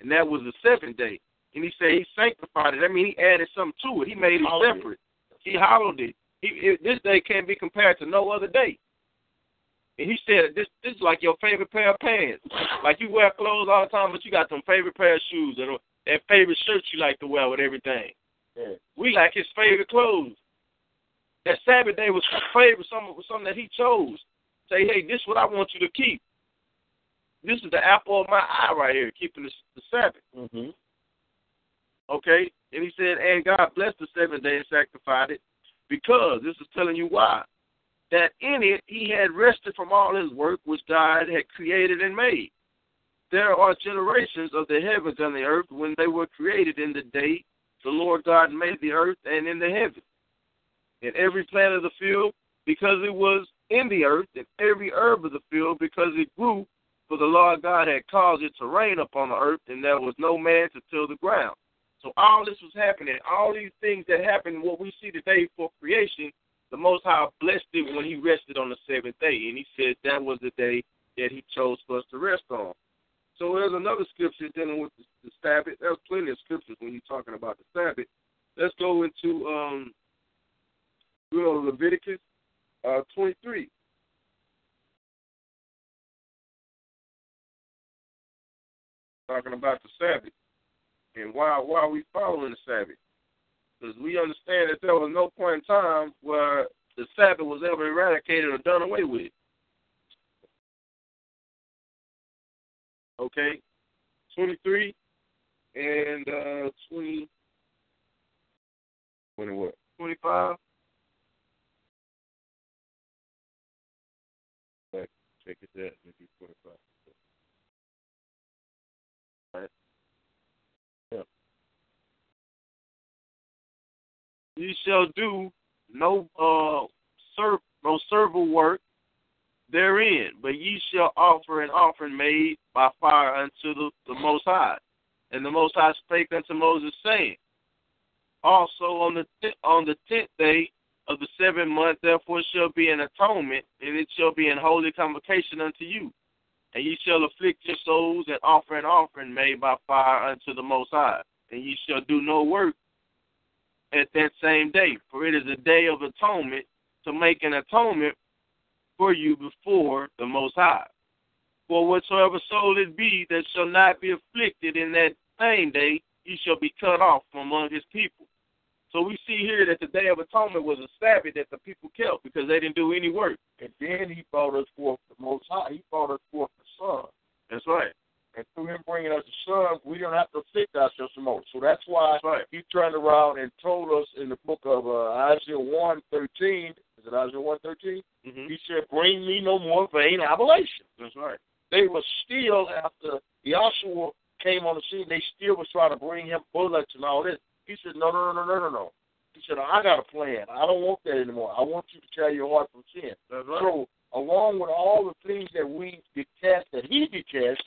And that was the seventh day. And he said he sanctified it. I mean, he added something to it. He made it separate. He hallowed it. He, it. This day can't be compared to no other day. And he said, this this is like your favorite pair of pants. Like you wear clothes all the time, but you got some favorite pair of shoes and that favorite shirt you like to wear with everything. Yeah. We like his favorite clothes. That Sabbath day was favorite, something, was something that he chose. Say, hey, this is what I want you to keep. This is the apple of my eye right here, keeping the, the Sabbath. Mm-hmm. Okay? And he said, and God blessed the seventh day and sanctified it because, this is telling you why, that in it he had rested from all his work which God had created and made. There are generations of the heavens and the earth when they were created in the day the Lord God made the earth and in the heavens. And every plant of the field because it was in the earth, and every herb of the field because it grew, for the Lord God had caused it to rain upon the earth, and there was no man to till the ground. So all this was happening, all these things that happened, what we see today for creation, the Most High blessed it when He rested on the seventh day, and He said that was the day that He chose for us to rest on. So there's another scripture dealing with the, the Sabbath. There's plenty of scriptures when you're talking about the Sabbath. Let's go into um, you know, Leviticus uh, 23. Talking about the Sabbath and why why are we following the Sabbath? Because we understand that there was no point in time where the Sabbath was ever eradicated or done away with. Okay, 23 and uh, 20, 20 what? 25. Check it out. Maybe 25. Ye shall do no uh no servile work therein, but ye shall offer an offering made by fire unto the, the Most High. And the Most High spake unto Moses, saying, Also on the th- on the tenth day of the seventh month, therefore shall be an atonement, and it shall be an holy convocation unto you. And ye shall afflict your souls and offer an offering made by fire unto the Most High. And ye shall do no work at that same day, for it is a day of atonement to make an atonement for you before the Most High. For whatsoever soul it be that shall not be afflicted in that same day, he shall be cut off from among his people. So we see here that the Day of Atonement was a Sabbath that the people kept because they didn't do any work. And then he brought us forth the Most High. He brought us forth the Son. That's right. And through him bringing us the Son, we don't have to afflict ourselves more. So that's why right. he turned around and told us in the book of uh, Isaiah 1 13, is it Isaiah 1 13? Mm-hmm. He said, Bring me no more vain aberration. That's right. They were still, after Joshua came on the scene, they still was trying to bring him bullets and all this. He said, No, no, no, no, no, no. He said, I got a plan. I don't want that anymore. I want you to tear your heart from sin. That's right. So, along with all the things that we detest, that he detests,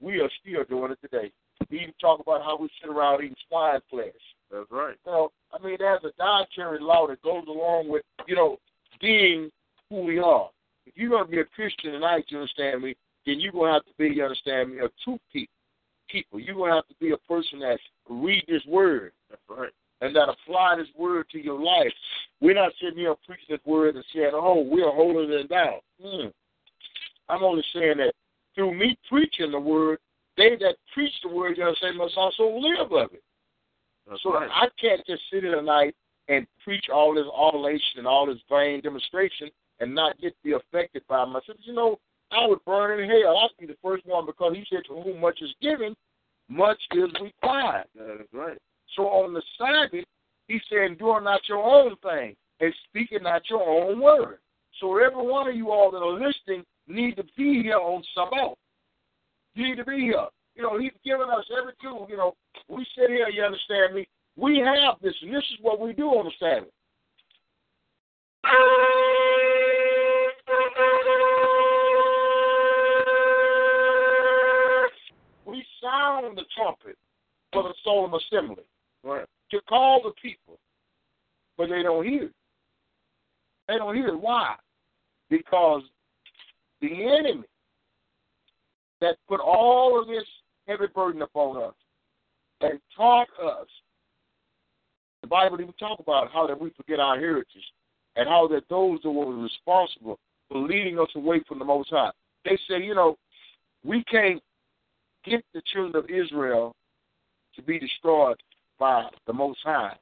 we are still doing it today. He even talk about how we sit around eating swine flesh. That's right. You know, I mean, there's a dietary law that goes along with, you know, being who we are. If you're going to be a Christian tonight, you understand me, then you're going to have to be, you understand me, a true people. people. You're going to have to be a person that read this word That's right. and that apply this word to your life. We're not sitting here preaching this word and saying, oh, we're holding it down. Hmm. I'm only saying that through me preaching the word, they that preach the word, you understand, must also live of it. That's So right. I can't just sit here tonight and preach all this adulation and all this vain demonstration and not get be affected by myself. You know, I would burn in hell. I'd be the first one because he said to whom much is given, much is required. That is right. So on the Sabbath, he said, doing not your own thing and speaking not your own word. So every one of you all that are listening need to be here on Sabbath. You need to be here. You know, he's given us every tool. You know, we sit here, you understand me? We have this, and this is what we do on the Sabbath. We sound the trumpet for the solemn assembly Right. to call the people, but they don't hear. it. They don't hear it. Why? Because the enemy that put all of this heavy burden upon us and taught us. The Bible even talk about how that we forget our heritage and how that those that were responsible for leading us away from the Most High. They say, you know, we can't get the children of Israel to be destroyed by the Most High.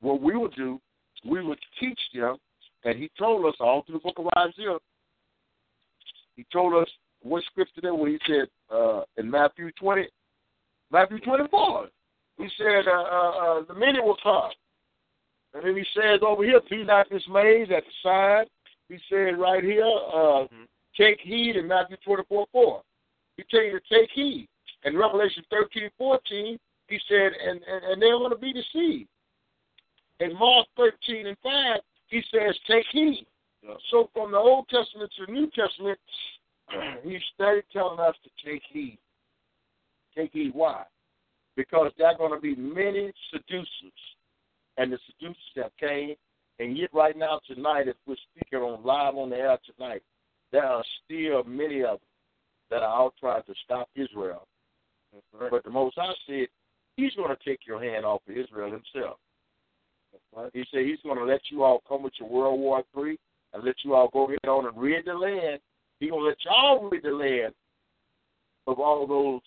What we would do, we would teach them, and He told us all through the book of Isaiah. He told us what scripture there where He said uh, in Matthew twenty, Matthew twenty four. He said, uh, uh, uh, "The many will come," and then He says over here, "Be not dismayed at the sign." He said right here, uh, Mhm. "Take heed." In Matthew twenty four four, He tell you to take heed. In Revelation thirteen fourteen, he said, and, and, and they're going to be deceived. In Mark 13 and 5, he says, take heed. Yeah. So from the Old Testament to the New Testament, [clears throat] he started telling us to take heed. Take heed. Why? Because there are going to be many seducers. And the seducers have came. And yet right now tonight, as we're speaking on live on the air tonight, there are still many of them that are out trying to stop Israel. Right. But the Most High said He's going to take your hand off of Israel Himself. He said He's going to let you all come with your World War Three and let you all go ahead on and rid the land. He going to let y'all rid the land of all those.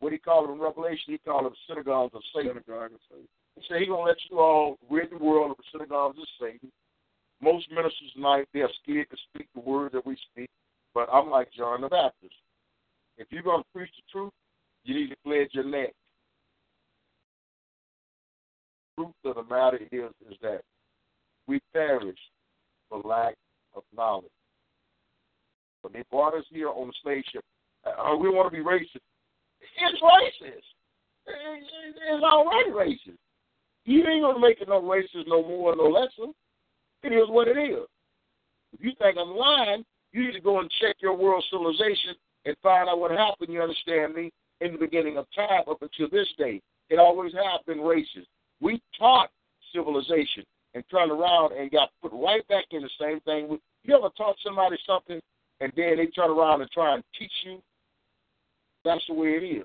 What he called them in Revelation, he called them synagogues of Satan. Synagogue of Satan. He said he's going to let you all rid the world of the synagogues of Satan. Most ministers tonight, they're scared to speak the word that we speak. But I'm like John the Baptist. If you're going to preach the truth, you need to pledge your neck. Truth of the matter is, is that we perish for lack of knowledge. When they brought us here on the slave ship, uh, we want to be racist. It's racist. It's already racist. You ain't gonna make it no racist no more, no lesser. It is what it is. If you think I'm lying, you need to go and check your world civilization and find out what happened. You understand me? In the beginning of time up until this day, it always has been racist. We taught civilization and turned around and got put right back in the same thing. You ever taught somebody something and then they turn around and try and teach you? That's the way it is.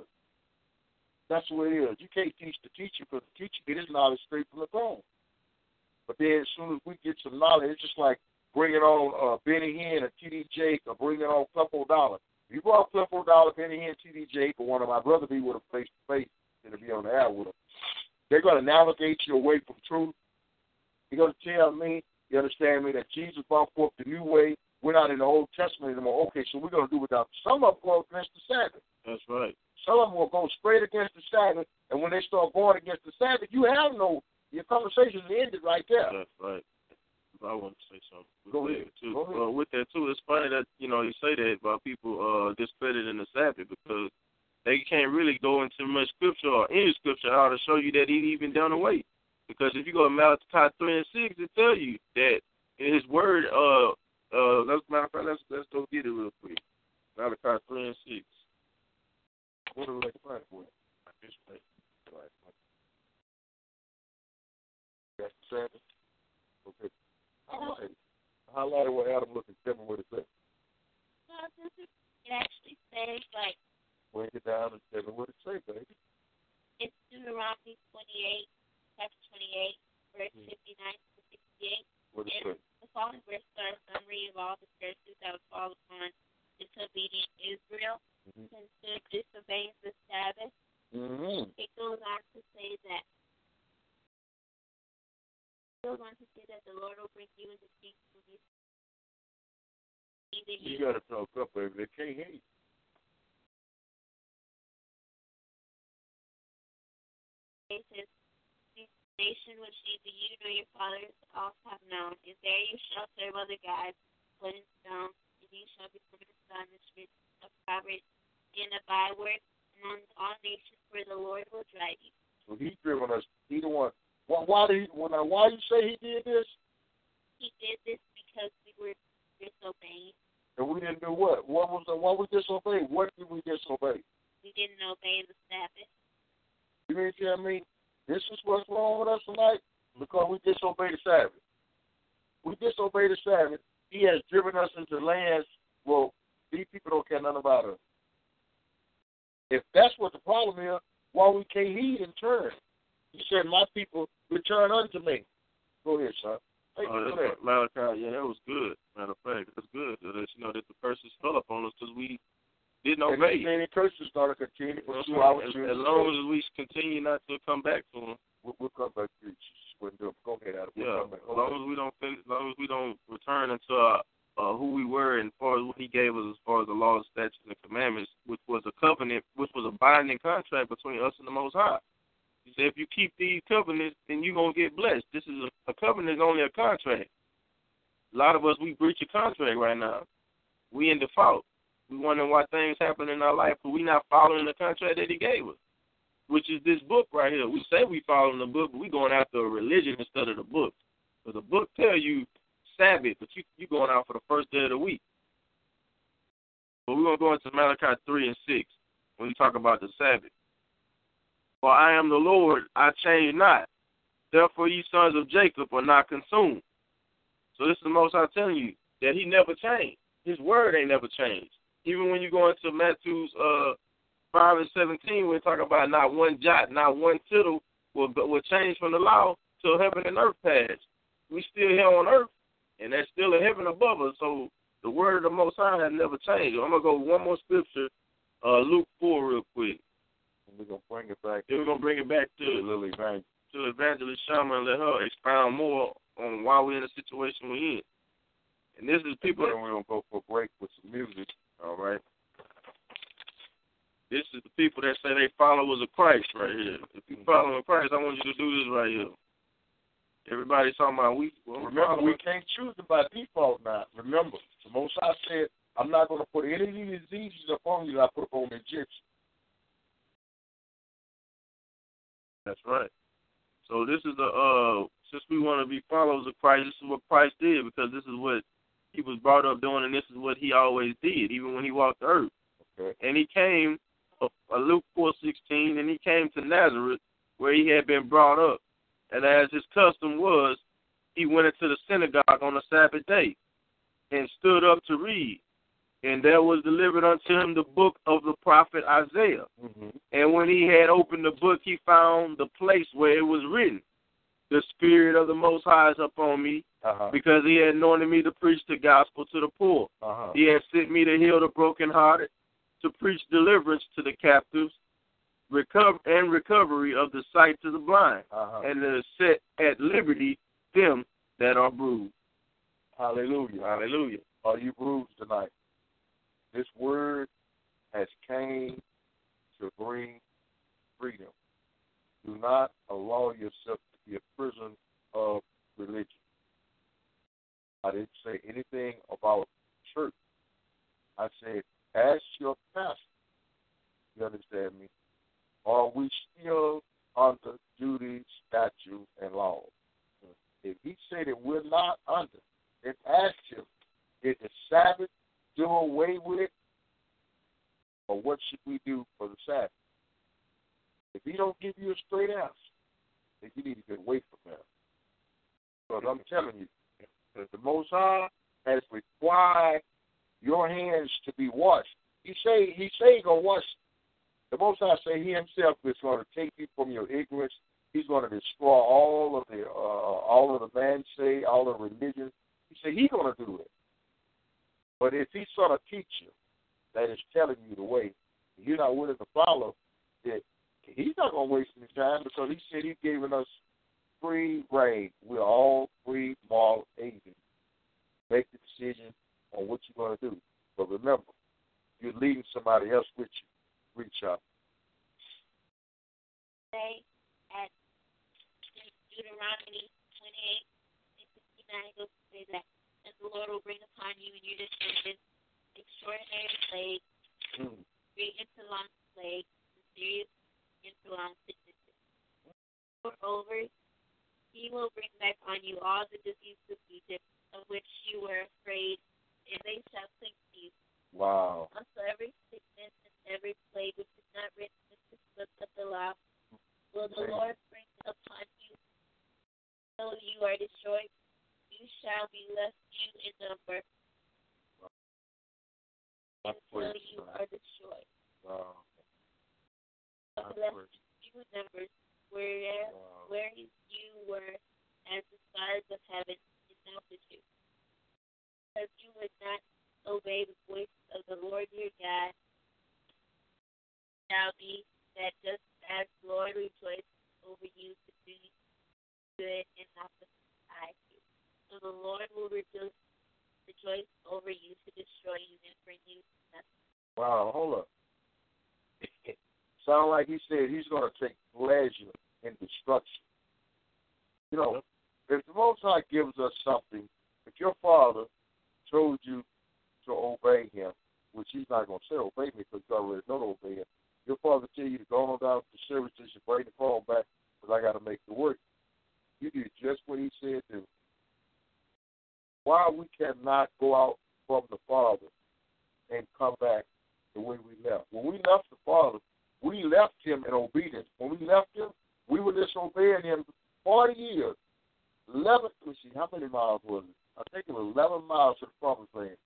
That's the way it is. You can't teach the teacher because the teacher get his knowledge straight from the throne. But then as soon as we get some knowledge, it's just like bringing on uh, Benny Hinn or T.D. Jake or bringing on Creflo Dollar. If you brought Creflo Dollar, Benny Hinn, T.D. Jake, or one of my brothers be with a face to face and to be on the air with them, they're going to navigate you away from truth. You're going to tell me, you understand me, that Jesus brought forth the new way. We're not in the Old Testament anymore. Okay, so we're going to do without. Some of them go against the Sabbath. That's right. Some of them will go straight against the Sabbath, and when they start going against the Sabbath, you have no your conversation is ended right there. That's right. I want to say something with Go that ahead. too. Go ahead. Uh, with that too, it's funny that you know you say that about people uh, discrediting the Sabbath because they can't really go into much scripture or any scripture how to show you that he even done away. Because if you go to Malachi three and six, it tell you that in His Word. Uh, uh, let's matter of fact, let's let's go get it real quick. Malachi three and six. What we like find for? This way. That's the Sabbath. Okay. Highlight, highlight what Adam looked and tell me what it said. Well, this is, it actually says like Break it down and tell me what it say, baby. it's Deuteronomy 28, chapter 28, verse Mm. 59 to 68. What it. The following verse are a summary of all the curses that would fall upon disobedient Israel Mhm. consider disobeying the Sabbath. Mm-hmm. It goes on to say that it goes on to say that the Lord will bring you into peace you either You you gotta talk up, baby. They can't hear you. faces nation which neither you nor your fathers also have known, and there you shall serve other gods, wood and stone, and you shall become astonishment of Proverbs and a byword among all nations where the Lord will drive you. So he's driven us. He the one. Why, why did he? When I, why you say he did this? He did this because we were disobeying. And we didn't do what? What was the? Why we disobeyed? What did we disobey? We didn't obey the Sabbath. You mean to tell me this is what's wrong with us tonight? Because we disobeyed the Sabbath. We disobeyed the Sabbath. He has driven us into lands where these people don't care nothing about us. If that's what the problem is, why we can't heed and turn? He said, "My people return unto me." Go ahead, son. Hey, Oh, that's Malachi, yeah, that was good. Matter of fact, that's good. That you know that the curses fell upon us because we didn't And obey. going to continue You know for two hours. as, as long as we continue not to come back to him, we'll, we'll come back to you. Go ahead, Adam. We'll yeah. As long as we don't, fin- as long as we don't return into uh, uh, who we were and as far as what He gave us, as far as the laws, statutes, and commandments, which was a covenant, which was a binding contract between us and the Most High. He said, if you keep these covenants, then you're gonna get blessed. This is a, a covenant is only a contract. A lot of us we breach a contract right now. We in default. We wondering why things happen in our life, but we not following the contract that He gave us, which is this book right here. We say we following the book, but we going after a religion instead of the book. Because the book tell you Sabbath, but you you going out for the first day of the week. But we're gonna go into Malachi three and six when we talk about the Sabbath. For I am the Lord, I change not. Therefore ye sons of Jacob are not consumed. So this is the most I'm telling you, that he never changed. His word ain't never changed. Even when you go into Matthew's uh five and seventeen, we talk about not one jot, not one tittle will will change from the law till heaven and earth pass. We still here on earth, and there's still a heaven above us. So the word of the Most High has never changed. I'm gonna go one more scripture, uh, Luke four, real quick. We're gonna bring it back Then we're gonna bring it back to Lily to Evangelist Shama and let her expound more on why we're in the situation we're in. And this is people. Then we're gonna go for a break with some music. All right. This is the people that say they followers of Christ right here. If you following Christ, I want you to do this right here. Everybody's talking about we. Well, Remember, we can't choose it by default now. Remember, the Most High said, "I'm not going to put any of these diseases upon you that I put upon the Egyptians." That's right. So this is the uh since we want to be followers of Christ, this is what Christ did because this is what he was brought up doing and this is what he always did, even when he walked the earth. Okay. And he came uh, uh, Luke four sixteen and he came to Nazareth where he had been brought up. And as his custom was, he went into the synagogue on the Sabbath day and stood up to read. And there was delivered unto him the book of the prophet Isaiah. Mm-hmm. And when he had opened the book, he found the place where it was written, The Spirit of the Most High is upon me, Uh huh. because he had anointed me to preach the gospel to the poor. Uh huh. He had sent me to heal the brokenhearted, to preach deliverance to the captives, recover and recovery of the sight to the blind, Uh huh. and to set at liberty them that are bruised. Hallelujah. Hallelujah. Are you bruised tonight? This word has came to bring freedom. Do not allow yourself to be a prison of religion. I didn't say anything about church. I said, ask your pastor. You understand me? Are we still under duties, statutes, and laws. If he said that we're not under, then ask him, did the Sabbath do away with it? Or what should we do for the Sabbath? If he don't give you a straight answer, then you need to get away from him. Because I'm telling you, the Most High has required your hands to be washed. He say he say he gonna wash. The Most High say He Himself is going to take you from your ignorance. He's going to destroy all of the uh, all of the man say all the religions. He say He's going to do it. But if He sort of teach you that is telling you the way, you're not willing to follow, that He's not going to waste any time because He said He's given us free rein. We're all free moral agents. Make the decision on what you're going to do. But remember, you're leading somebody else with you. Reach out. Say at Deuteronomy 28 and 59 goes to say that, and the Lord will bring upon you and your descendants extraordinary plagues, Mm. great interlong plagues, and serious interlong sicknesses. Moreover, he will bring back on you all the diseases of Egypt, of which you were afraid, and they shall cling to you. Wow. Also, every sickness and every plague which is not written in this book of the law will the Amen. Lord bring upon you till you are destroyed. You shall be left few in number until you are destroyed. Wow. I Of left praise few numbers where Wow. where you were as the stars of heaven in multitude. Because you would not obey the voice of the Lord your God, shall be that just as the Lord rejoiced over you to do good and not to despise you. So the Lord will rejoice, rejoice over you to destroy you and bring you nothing. Wow, hold up. [laughs] Sound like he said he's going to take pleasure in destruction. You know, if the Most High gives us something, if your father told you to obey him, which he's not going to say obey me because you already know to obey him, your father tell you to go on down to the service station, bring the phone back because I got to make the work. You do just what he said to do. Why we cannot go out from the Father and come back the way we left. When we left the Father, we left him in obedience. When we left him, we were disobeying him 40 years. 11, let see, how many miles was it? I think it was 11 miles to the promised land.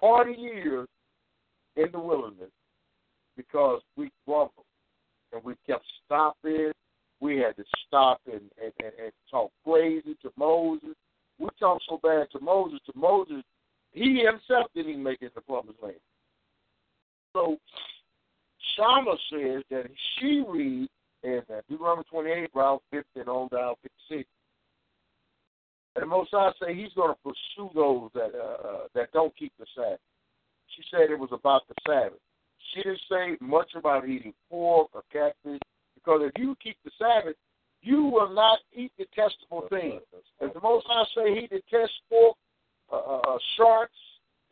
40 years in the wilderness because we grumbled and we kept stopping. We had to stop and, and, and, and talk crazy to Moses. We talked so bad to Moses, to Moses, he himself didn't even make it to the promised land. So Shama says that she reads in uh, Deuteronomy 28, around 50 and on down 56. And the Most High say he's going to pursue those that uh, uh, that don't keep the Sabbath. She said it was about the Sabbath. She didn't say much about eating pork or catfish because if you keep the Sabbath, you will not eat detestable things. If the Most High say he detests pork, uh, uh, sharks,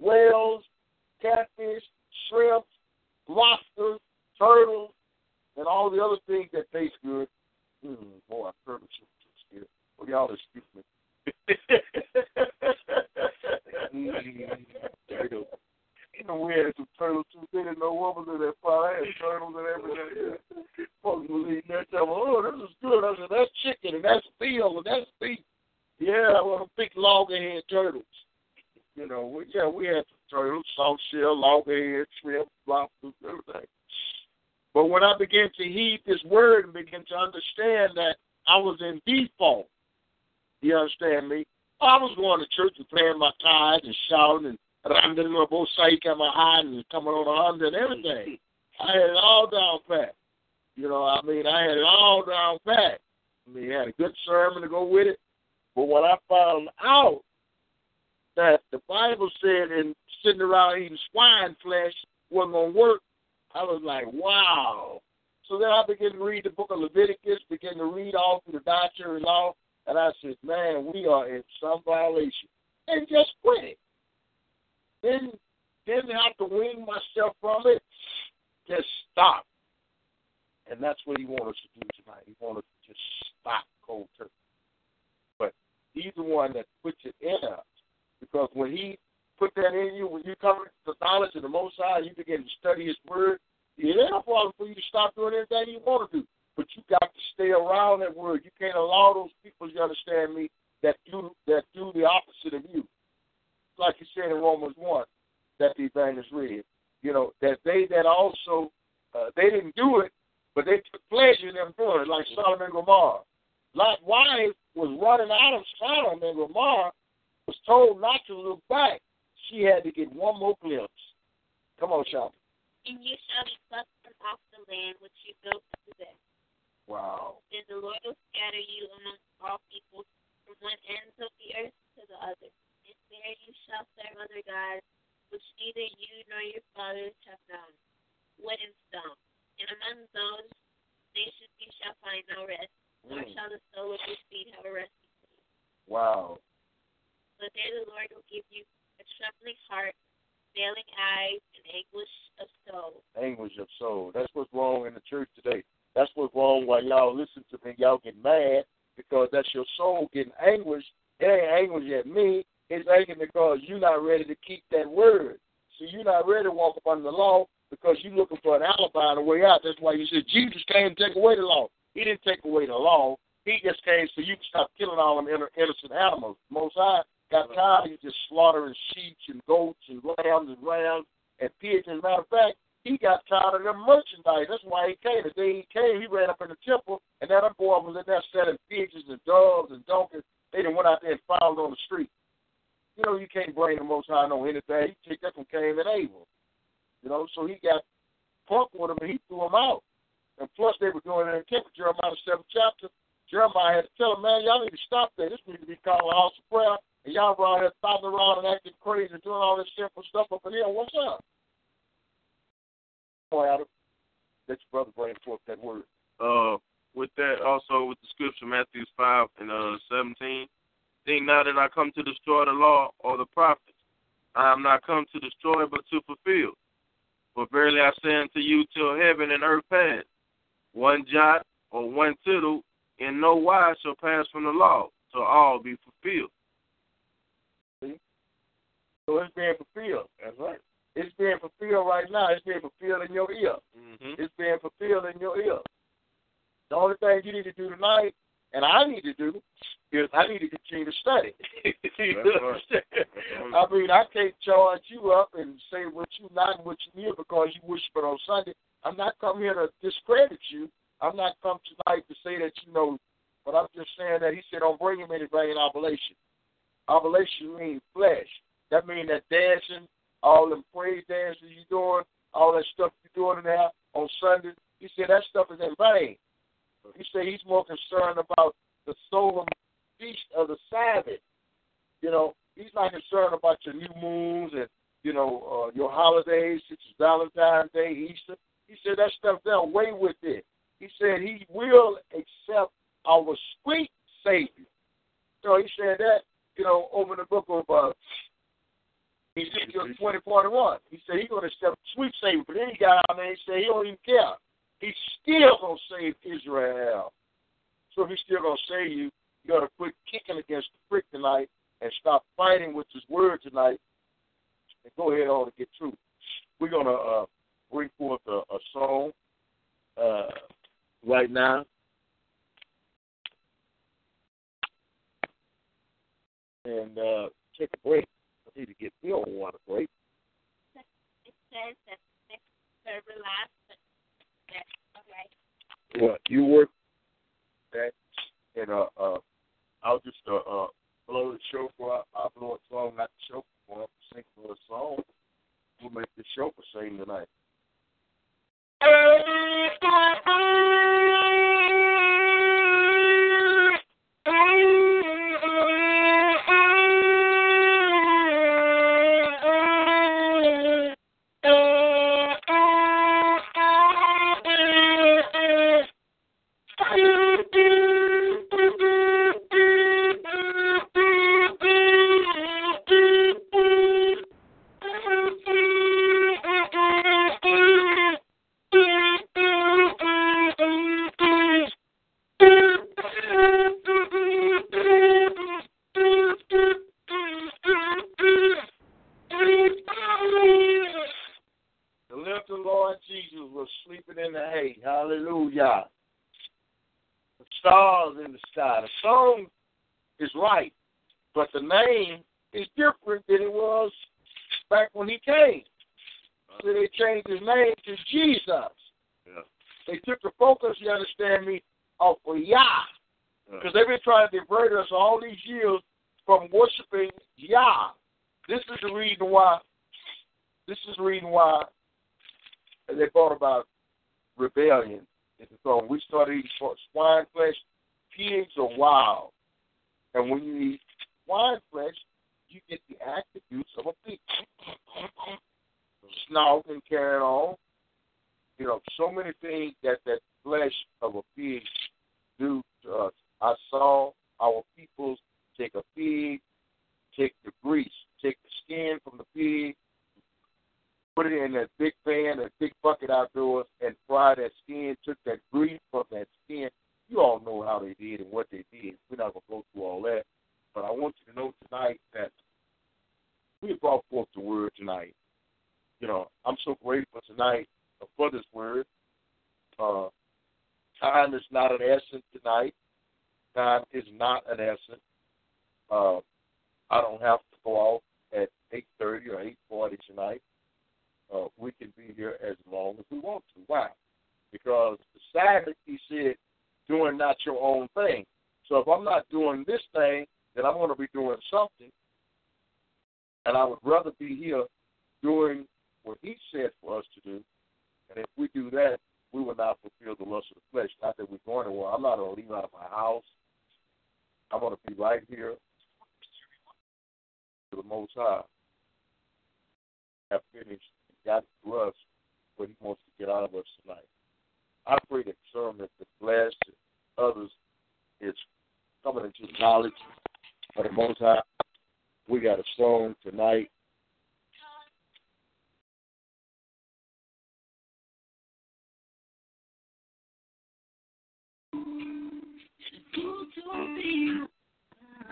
whales, catfish, shrimp, lobsters, turtles, and all the other things that taste good. Mm, boy, turtle soup too scared. Well, y'all excuse me. [laughs] mm. You know, we had some turtles too. They didn't know what was in that pot. I had turtles and everything. Folks was eating that. Me, oh, this is good. I said, that's chicken and that's veal and that's beef. Yeah, I want to big loggerhead turtles. You know, we, yeah, we had turtles, soft shell, loggerhead, shrimp, lobsters, everything. But when I began to heed this word and begin to understand that I was in default, you understand me? I was going to church and playing my tithes and shouting and random both side my hand and coming on a hundred and everything. I had it all down pat. You know, I mean, I had it all down pat. I mean, I had a good sermon to go with it. But when I found out that the Bible said and sitting around eating swine flesh wasn't to work, I was like, wow. So then I began to read the book of Leviticus, began to read all through the dietary law, and I said, man, we are in some violation. And just quit it. Then didn't have to wean myself from it. Just stop. And that's what he wants us to do tonight. He wants us to just stop cold turkey. But he's the one that puts it in us. Because when he put that in you, when you come to the knowledge of the Most High, you begin to study His Word, it ain't no problem for you to stop doing anything you want to do. But you got to stay around that Word. You can't allow those people, you understand me, that do that do the opposite of you. Like you said in Romans 1, that the evangelist read. You know, that they that also, uh, they didn't do it, but they took pleasure in them doing it, like Sodom and Gomorrah. Lot's wife was running out of Sodom and Gomorrah, told not to look back. She had to get one more glimpse. Come on, Shop. And you shall be plucked from off the land which you built to possess. Wow. And the Lord will scatter you among all people from one end of the earth to the other. And there you shall serve other gods, which neither you nor your fathers have known, wood and stone. And among those nations you shall find no rest, nor Mm. shall the sole of your feet have a resting place. Wow. But there the Lord will give you a trembling heart, failing eyes, and anguish of soul. Anguish of soul. That's what's wrong in the church today. That's what's wrong while y'all listen to me. Y'all get mad because that's your soul getting anguish. It ain't anguish at me. It's anguish because you're not ready to keep that word. See, you're not ready to walk under the law because you're looking for an alibi and a way out. That's why you said Jesus came to take away the law. He didn't take away the law. He just came so you can stop killing all them inno- innocent animals. Most High got tired of just slaughtering sheep and goats and lambs and rams and pigs. As a matter of fact, he got tired of them merchandise. That's why he came. The day he came, he ran up in the temple, and that boy was in there selling pigeons and doves and donkeys. They done went out there and found on the street. You know, you can't blame the Most High on anything. He took that from Cain and Abel. You know, so he got punk with him and he threw him out. And plus, they were doing it in the temple. Jeremiah the seventh chapter. Jeremiah had to tell them, man, y'all need to stop that. This needs to be called a house of prayer. And y'all around here stopping around and acting crazy doing all this sinful stuff up in here. What's up? Boy, Adam, let your brother bring forth that word. uh, with that also with the scripture Matthew five and uh seventeen. Think not that I come to destroy the law or the prophets. I am not come to destroy but to fulfill. For verily I say unto you till heaven and earth pass, one jot or one tittle in no wise shall pass from the law till all be fulfilled. So it's being fulfilled. That's right. It's being fulfilled right now. It's being fulfilled in your ear. Mm-hmm. It's being fulfilled in your ear. The only thing you need to do tonight, and I need to do, is I need to continue to study. [laughs] Right. I mean, I can't charge you up and say what you not and what you need because you worship it on Sunday. I'm not come here to discredit you. I'm not come tonight to say that you know, but I'm just saying that he said, don't bring him anything in oblation. Oblation means flesh. That means that dancing, all them praise dances you doing, all that stuff you doing in there on Sunday. He said that stuff is in vain. He said he's more concerned about the solemn feast of the Sabbath. You know, he's not concerned about your new moons and you know uh, your holidays, such as Valentine's Day, Easter. He said that stuff there away with it. He said he will accept our sweet Savior. So he said that you know over the book of uh, Ezekiel twenty forty one. He said he's going to accept sweet Savior, but then he got out there and he said he don't even care. He's still going to save Israel. So if he's still going to save you, you got to quit kicking against the prick tonight and stop fighting with his word tonight and go ahead on and get through. We're going to uh, bring forth a, a song uh, right now. And uh, take a break. Need to get me on water break. It says that server last, but that's all right. Well, you work that, and uh, uh, I'll just uh, uh, blow the show for. I'll blow a song, not the show for. Sing for a song. We'll make the show for sing tonight. [laughs] grease, take the skin from the pig, put it in that big pan, a big bucket outdoors, and fry that skin, took that grease from that skin. You all know how they did and what they did. We're not going to go through all that. But I want you to know tonight that we brought forth the word tonight. You know, I'm so grateful tonight for this word. Uh, time is not an essence tonight. Time is not an essence. Uh, I don't have to go off at 8.30 or 8.40 tonight. Uh, we can be here as long as we want to. Why? Because the Sabbath, he said, doing not your own thing. So if I'm not doing this thing, then I'm going to be doing something. And I would rather be here doing what he said for us to do. And if we do that, we will not fulfill the lust of the flesh. Not that we're going to war. I'm not going to leave out of my house. I'm going to be right here to the Most High. Have finished and got to us what He wants to get out of us tonight. I pray that some that the blessed and others is coming into the knowledge of the Most High. We got a song tonight.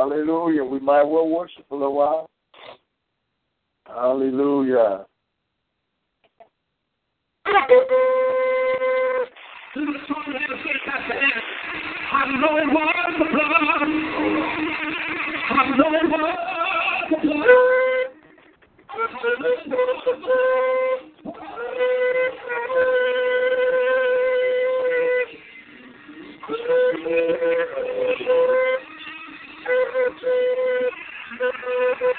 Hallelujah. We might well worship for a little while. Hallelujah. I know it was the blood. I know it was the blood.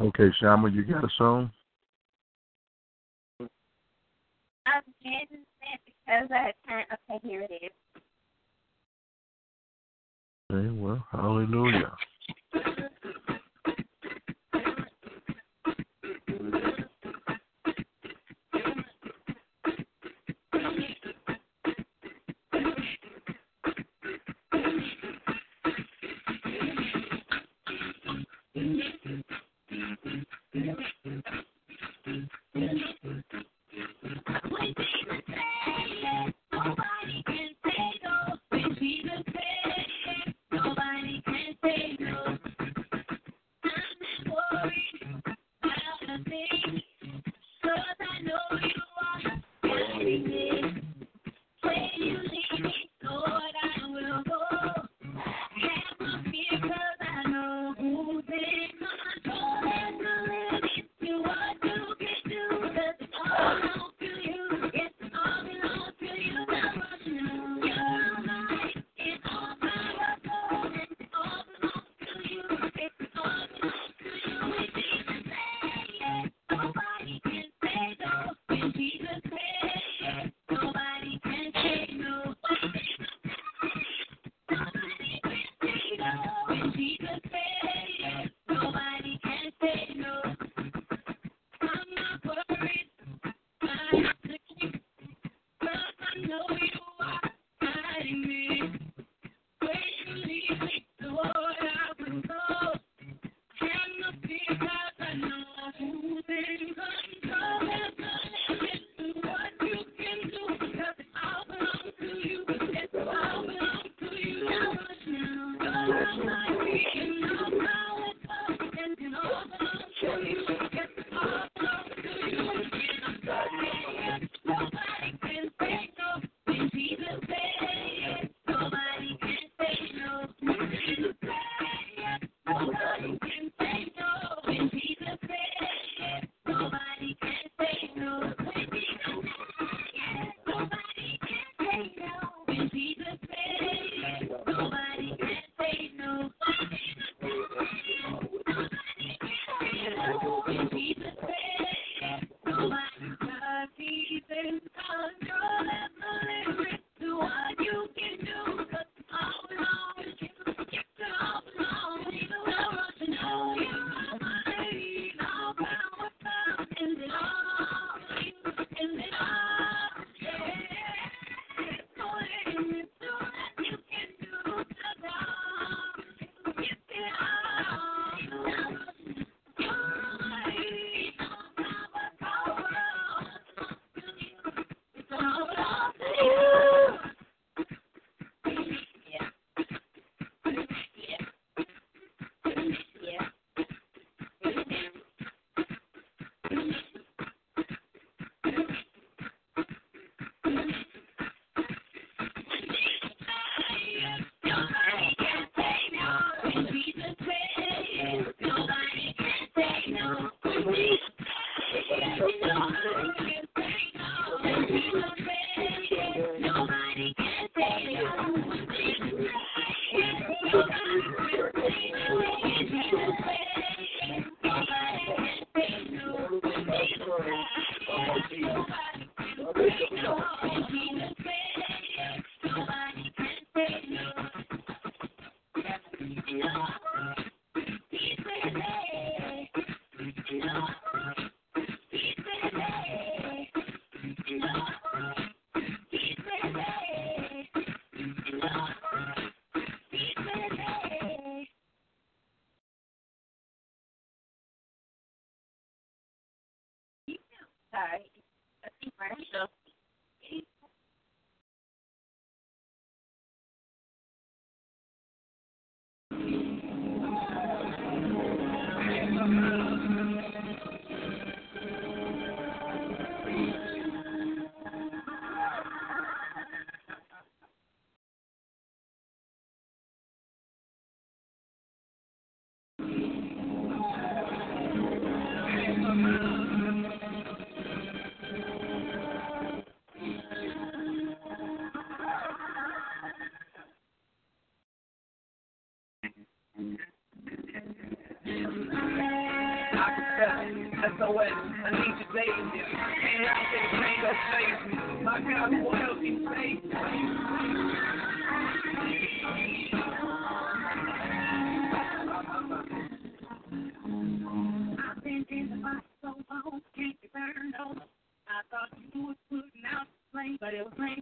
Okay, Shama, you got a song? I'm getting that because I can't. Okay, here it is. Okay, well, hallelujah. [laughs] SOS. I need you dating this. Can't help it, can't go face me. My God, who else can save me? I've been in the box so long, can't be. I thought you out flame, but it was flame.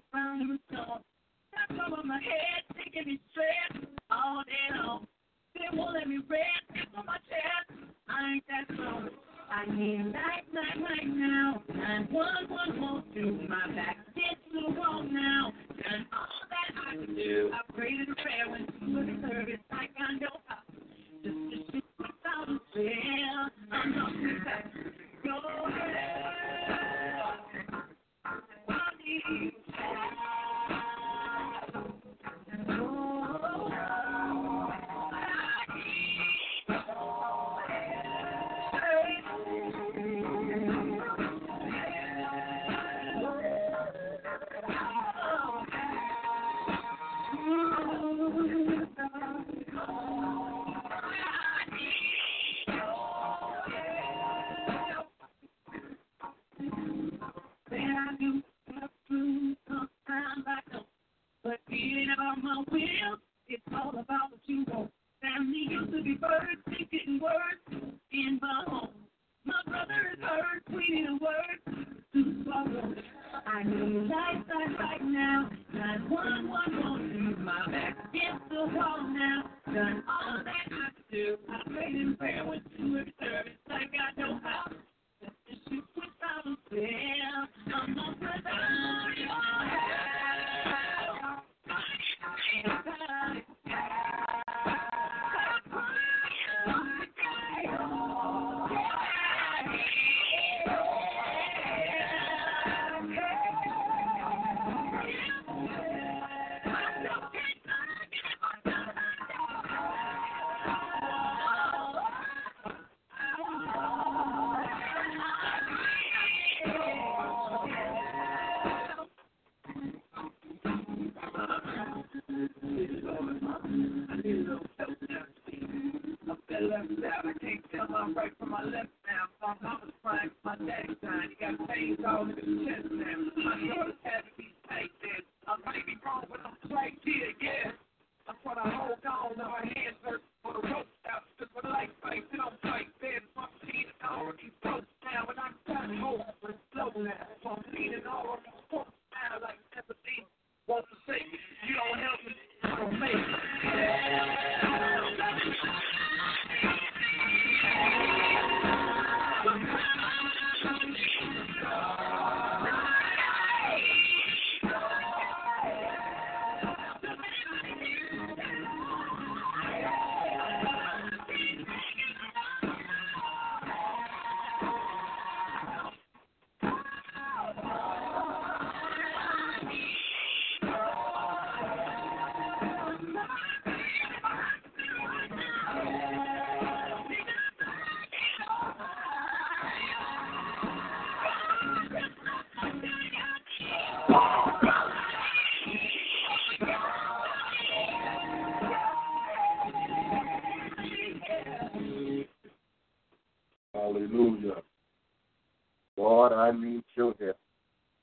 Lord, I need your help.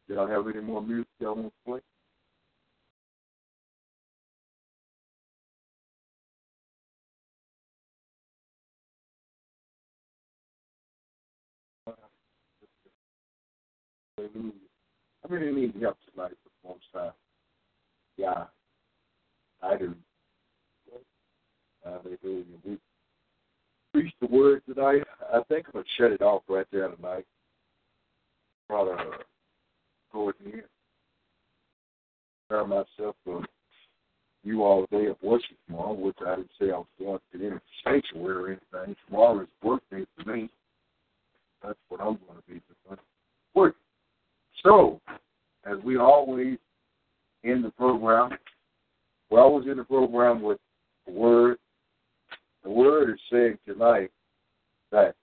Do I have any more music I want to play? I really need help tonight for most time. Yeah, I do. Hallelujah. We preached the word tonight. I think I'm going to shut it off right there tonight try to go in. Prepare myself for you all day of worship tomorrow, which I didn't say I was going to get the sanctuary or anything. Tomorrow is birthday for me. That's what I'm going to be doing. Work. So, as we always in the program, we're always in the program with the word. The word is saying tonight that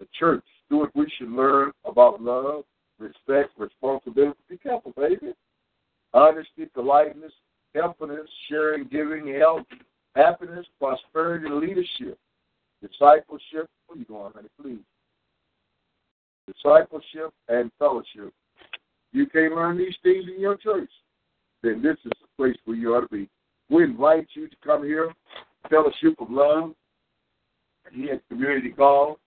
the church, do what we should learn about love, respect, responsibility. Be careful, baby. Honesty, politeness, helpfulness, sharing, giving, help, happiness, prosperity, leadership, discipleship. Where you going, honey? Please. Discipleship and fellowship. You can't learn these things in your church. Then this is the place where you ought to be. We invite you to come here, Fellowship of Love, here at Community Call.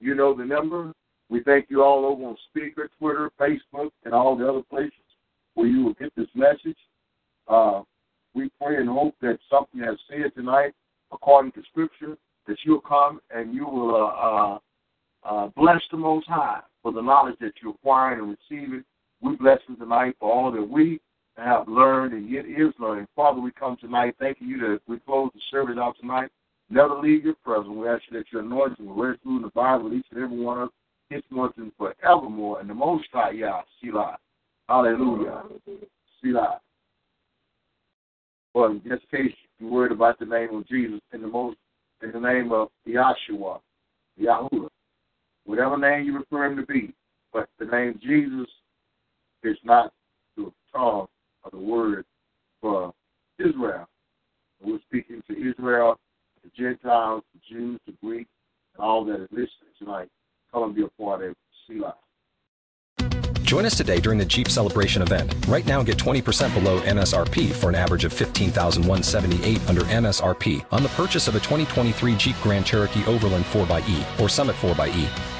You know the number. We thank you all over on Spreaker, Twitter, Facebook, and all the other places where you will get this message. Uh, we pray and hope that something has said tonight, according to Scripture, that you'll come and you will uh, uh, uh, bless the Most High for the knowledge that you acquire and receive it. We bless you tonight for all that we have learned and yet is learning. Father, we come tonight thanking you that we close the service out tonight. Never leave your presence. We ask you that your anointing will rest through the Bible, each and every one of us, It's his anointing forevermore. And the Most High, Yah, Selah. Hallelujah. Selah. Well, in this case, you're worried about the name of Jesus in the most in the name of Yahshua, Yahuwah, whatever name you refer him to be. But the name Jesus is not the tongue of the word for Israel. We're speaking to Israel, the Gentiles, the Jews, the Greeks, and all that is listening tonight. Come and be a part of Selah. Join us today during the Jeep Celebration event. Right now, get 20% below MSRP for an average of 15178 under MSRP on the purchase of a 2023 Jeep Grand Cherokee Overland 4xE or Summit 4xE.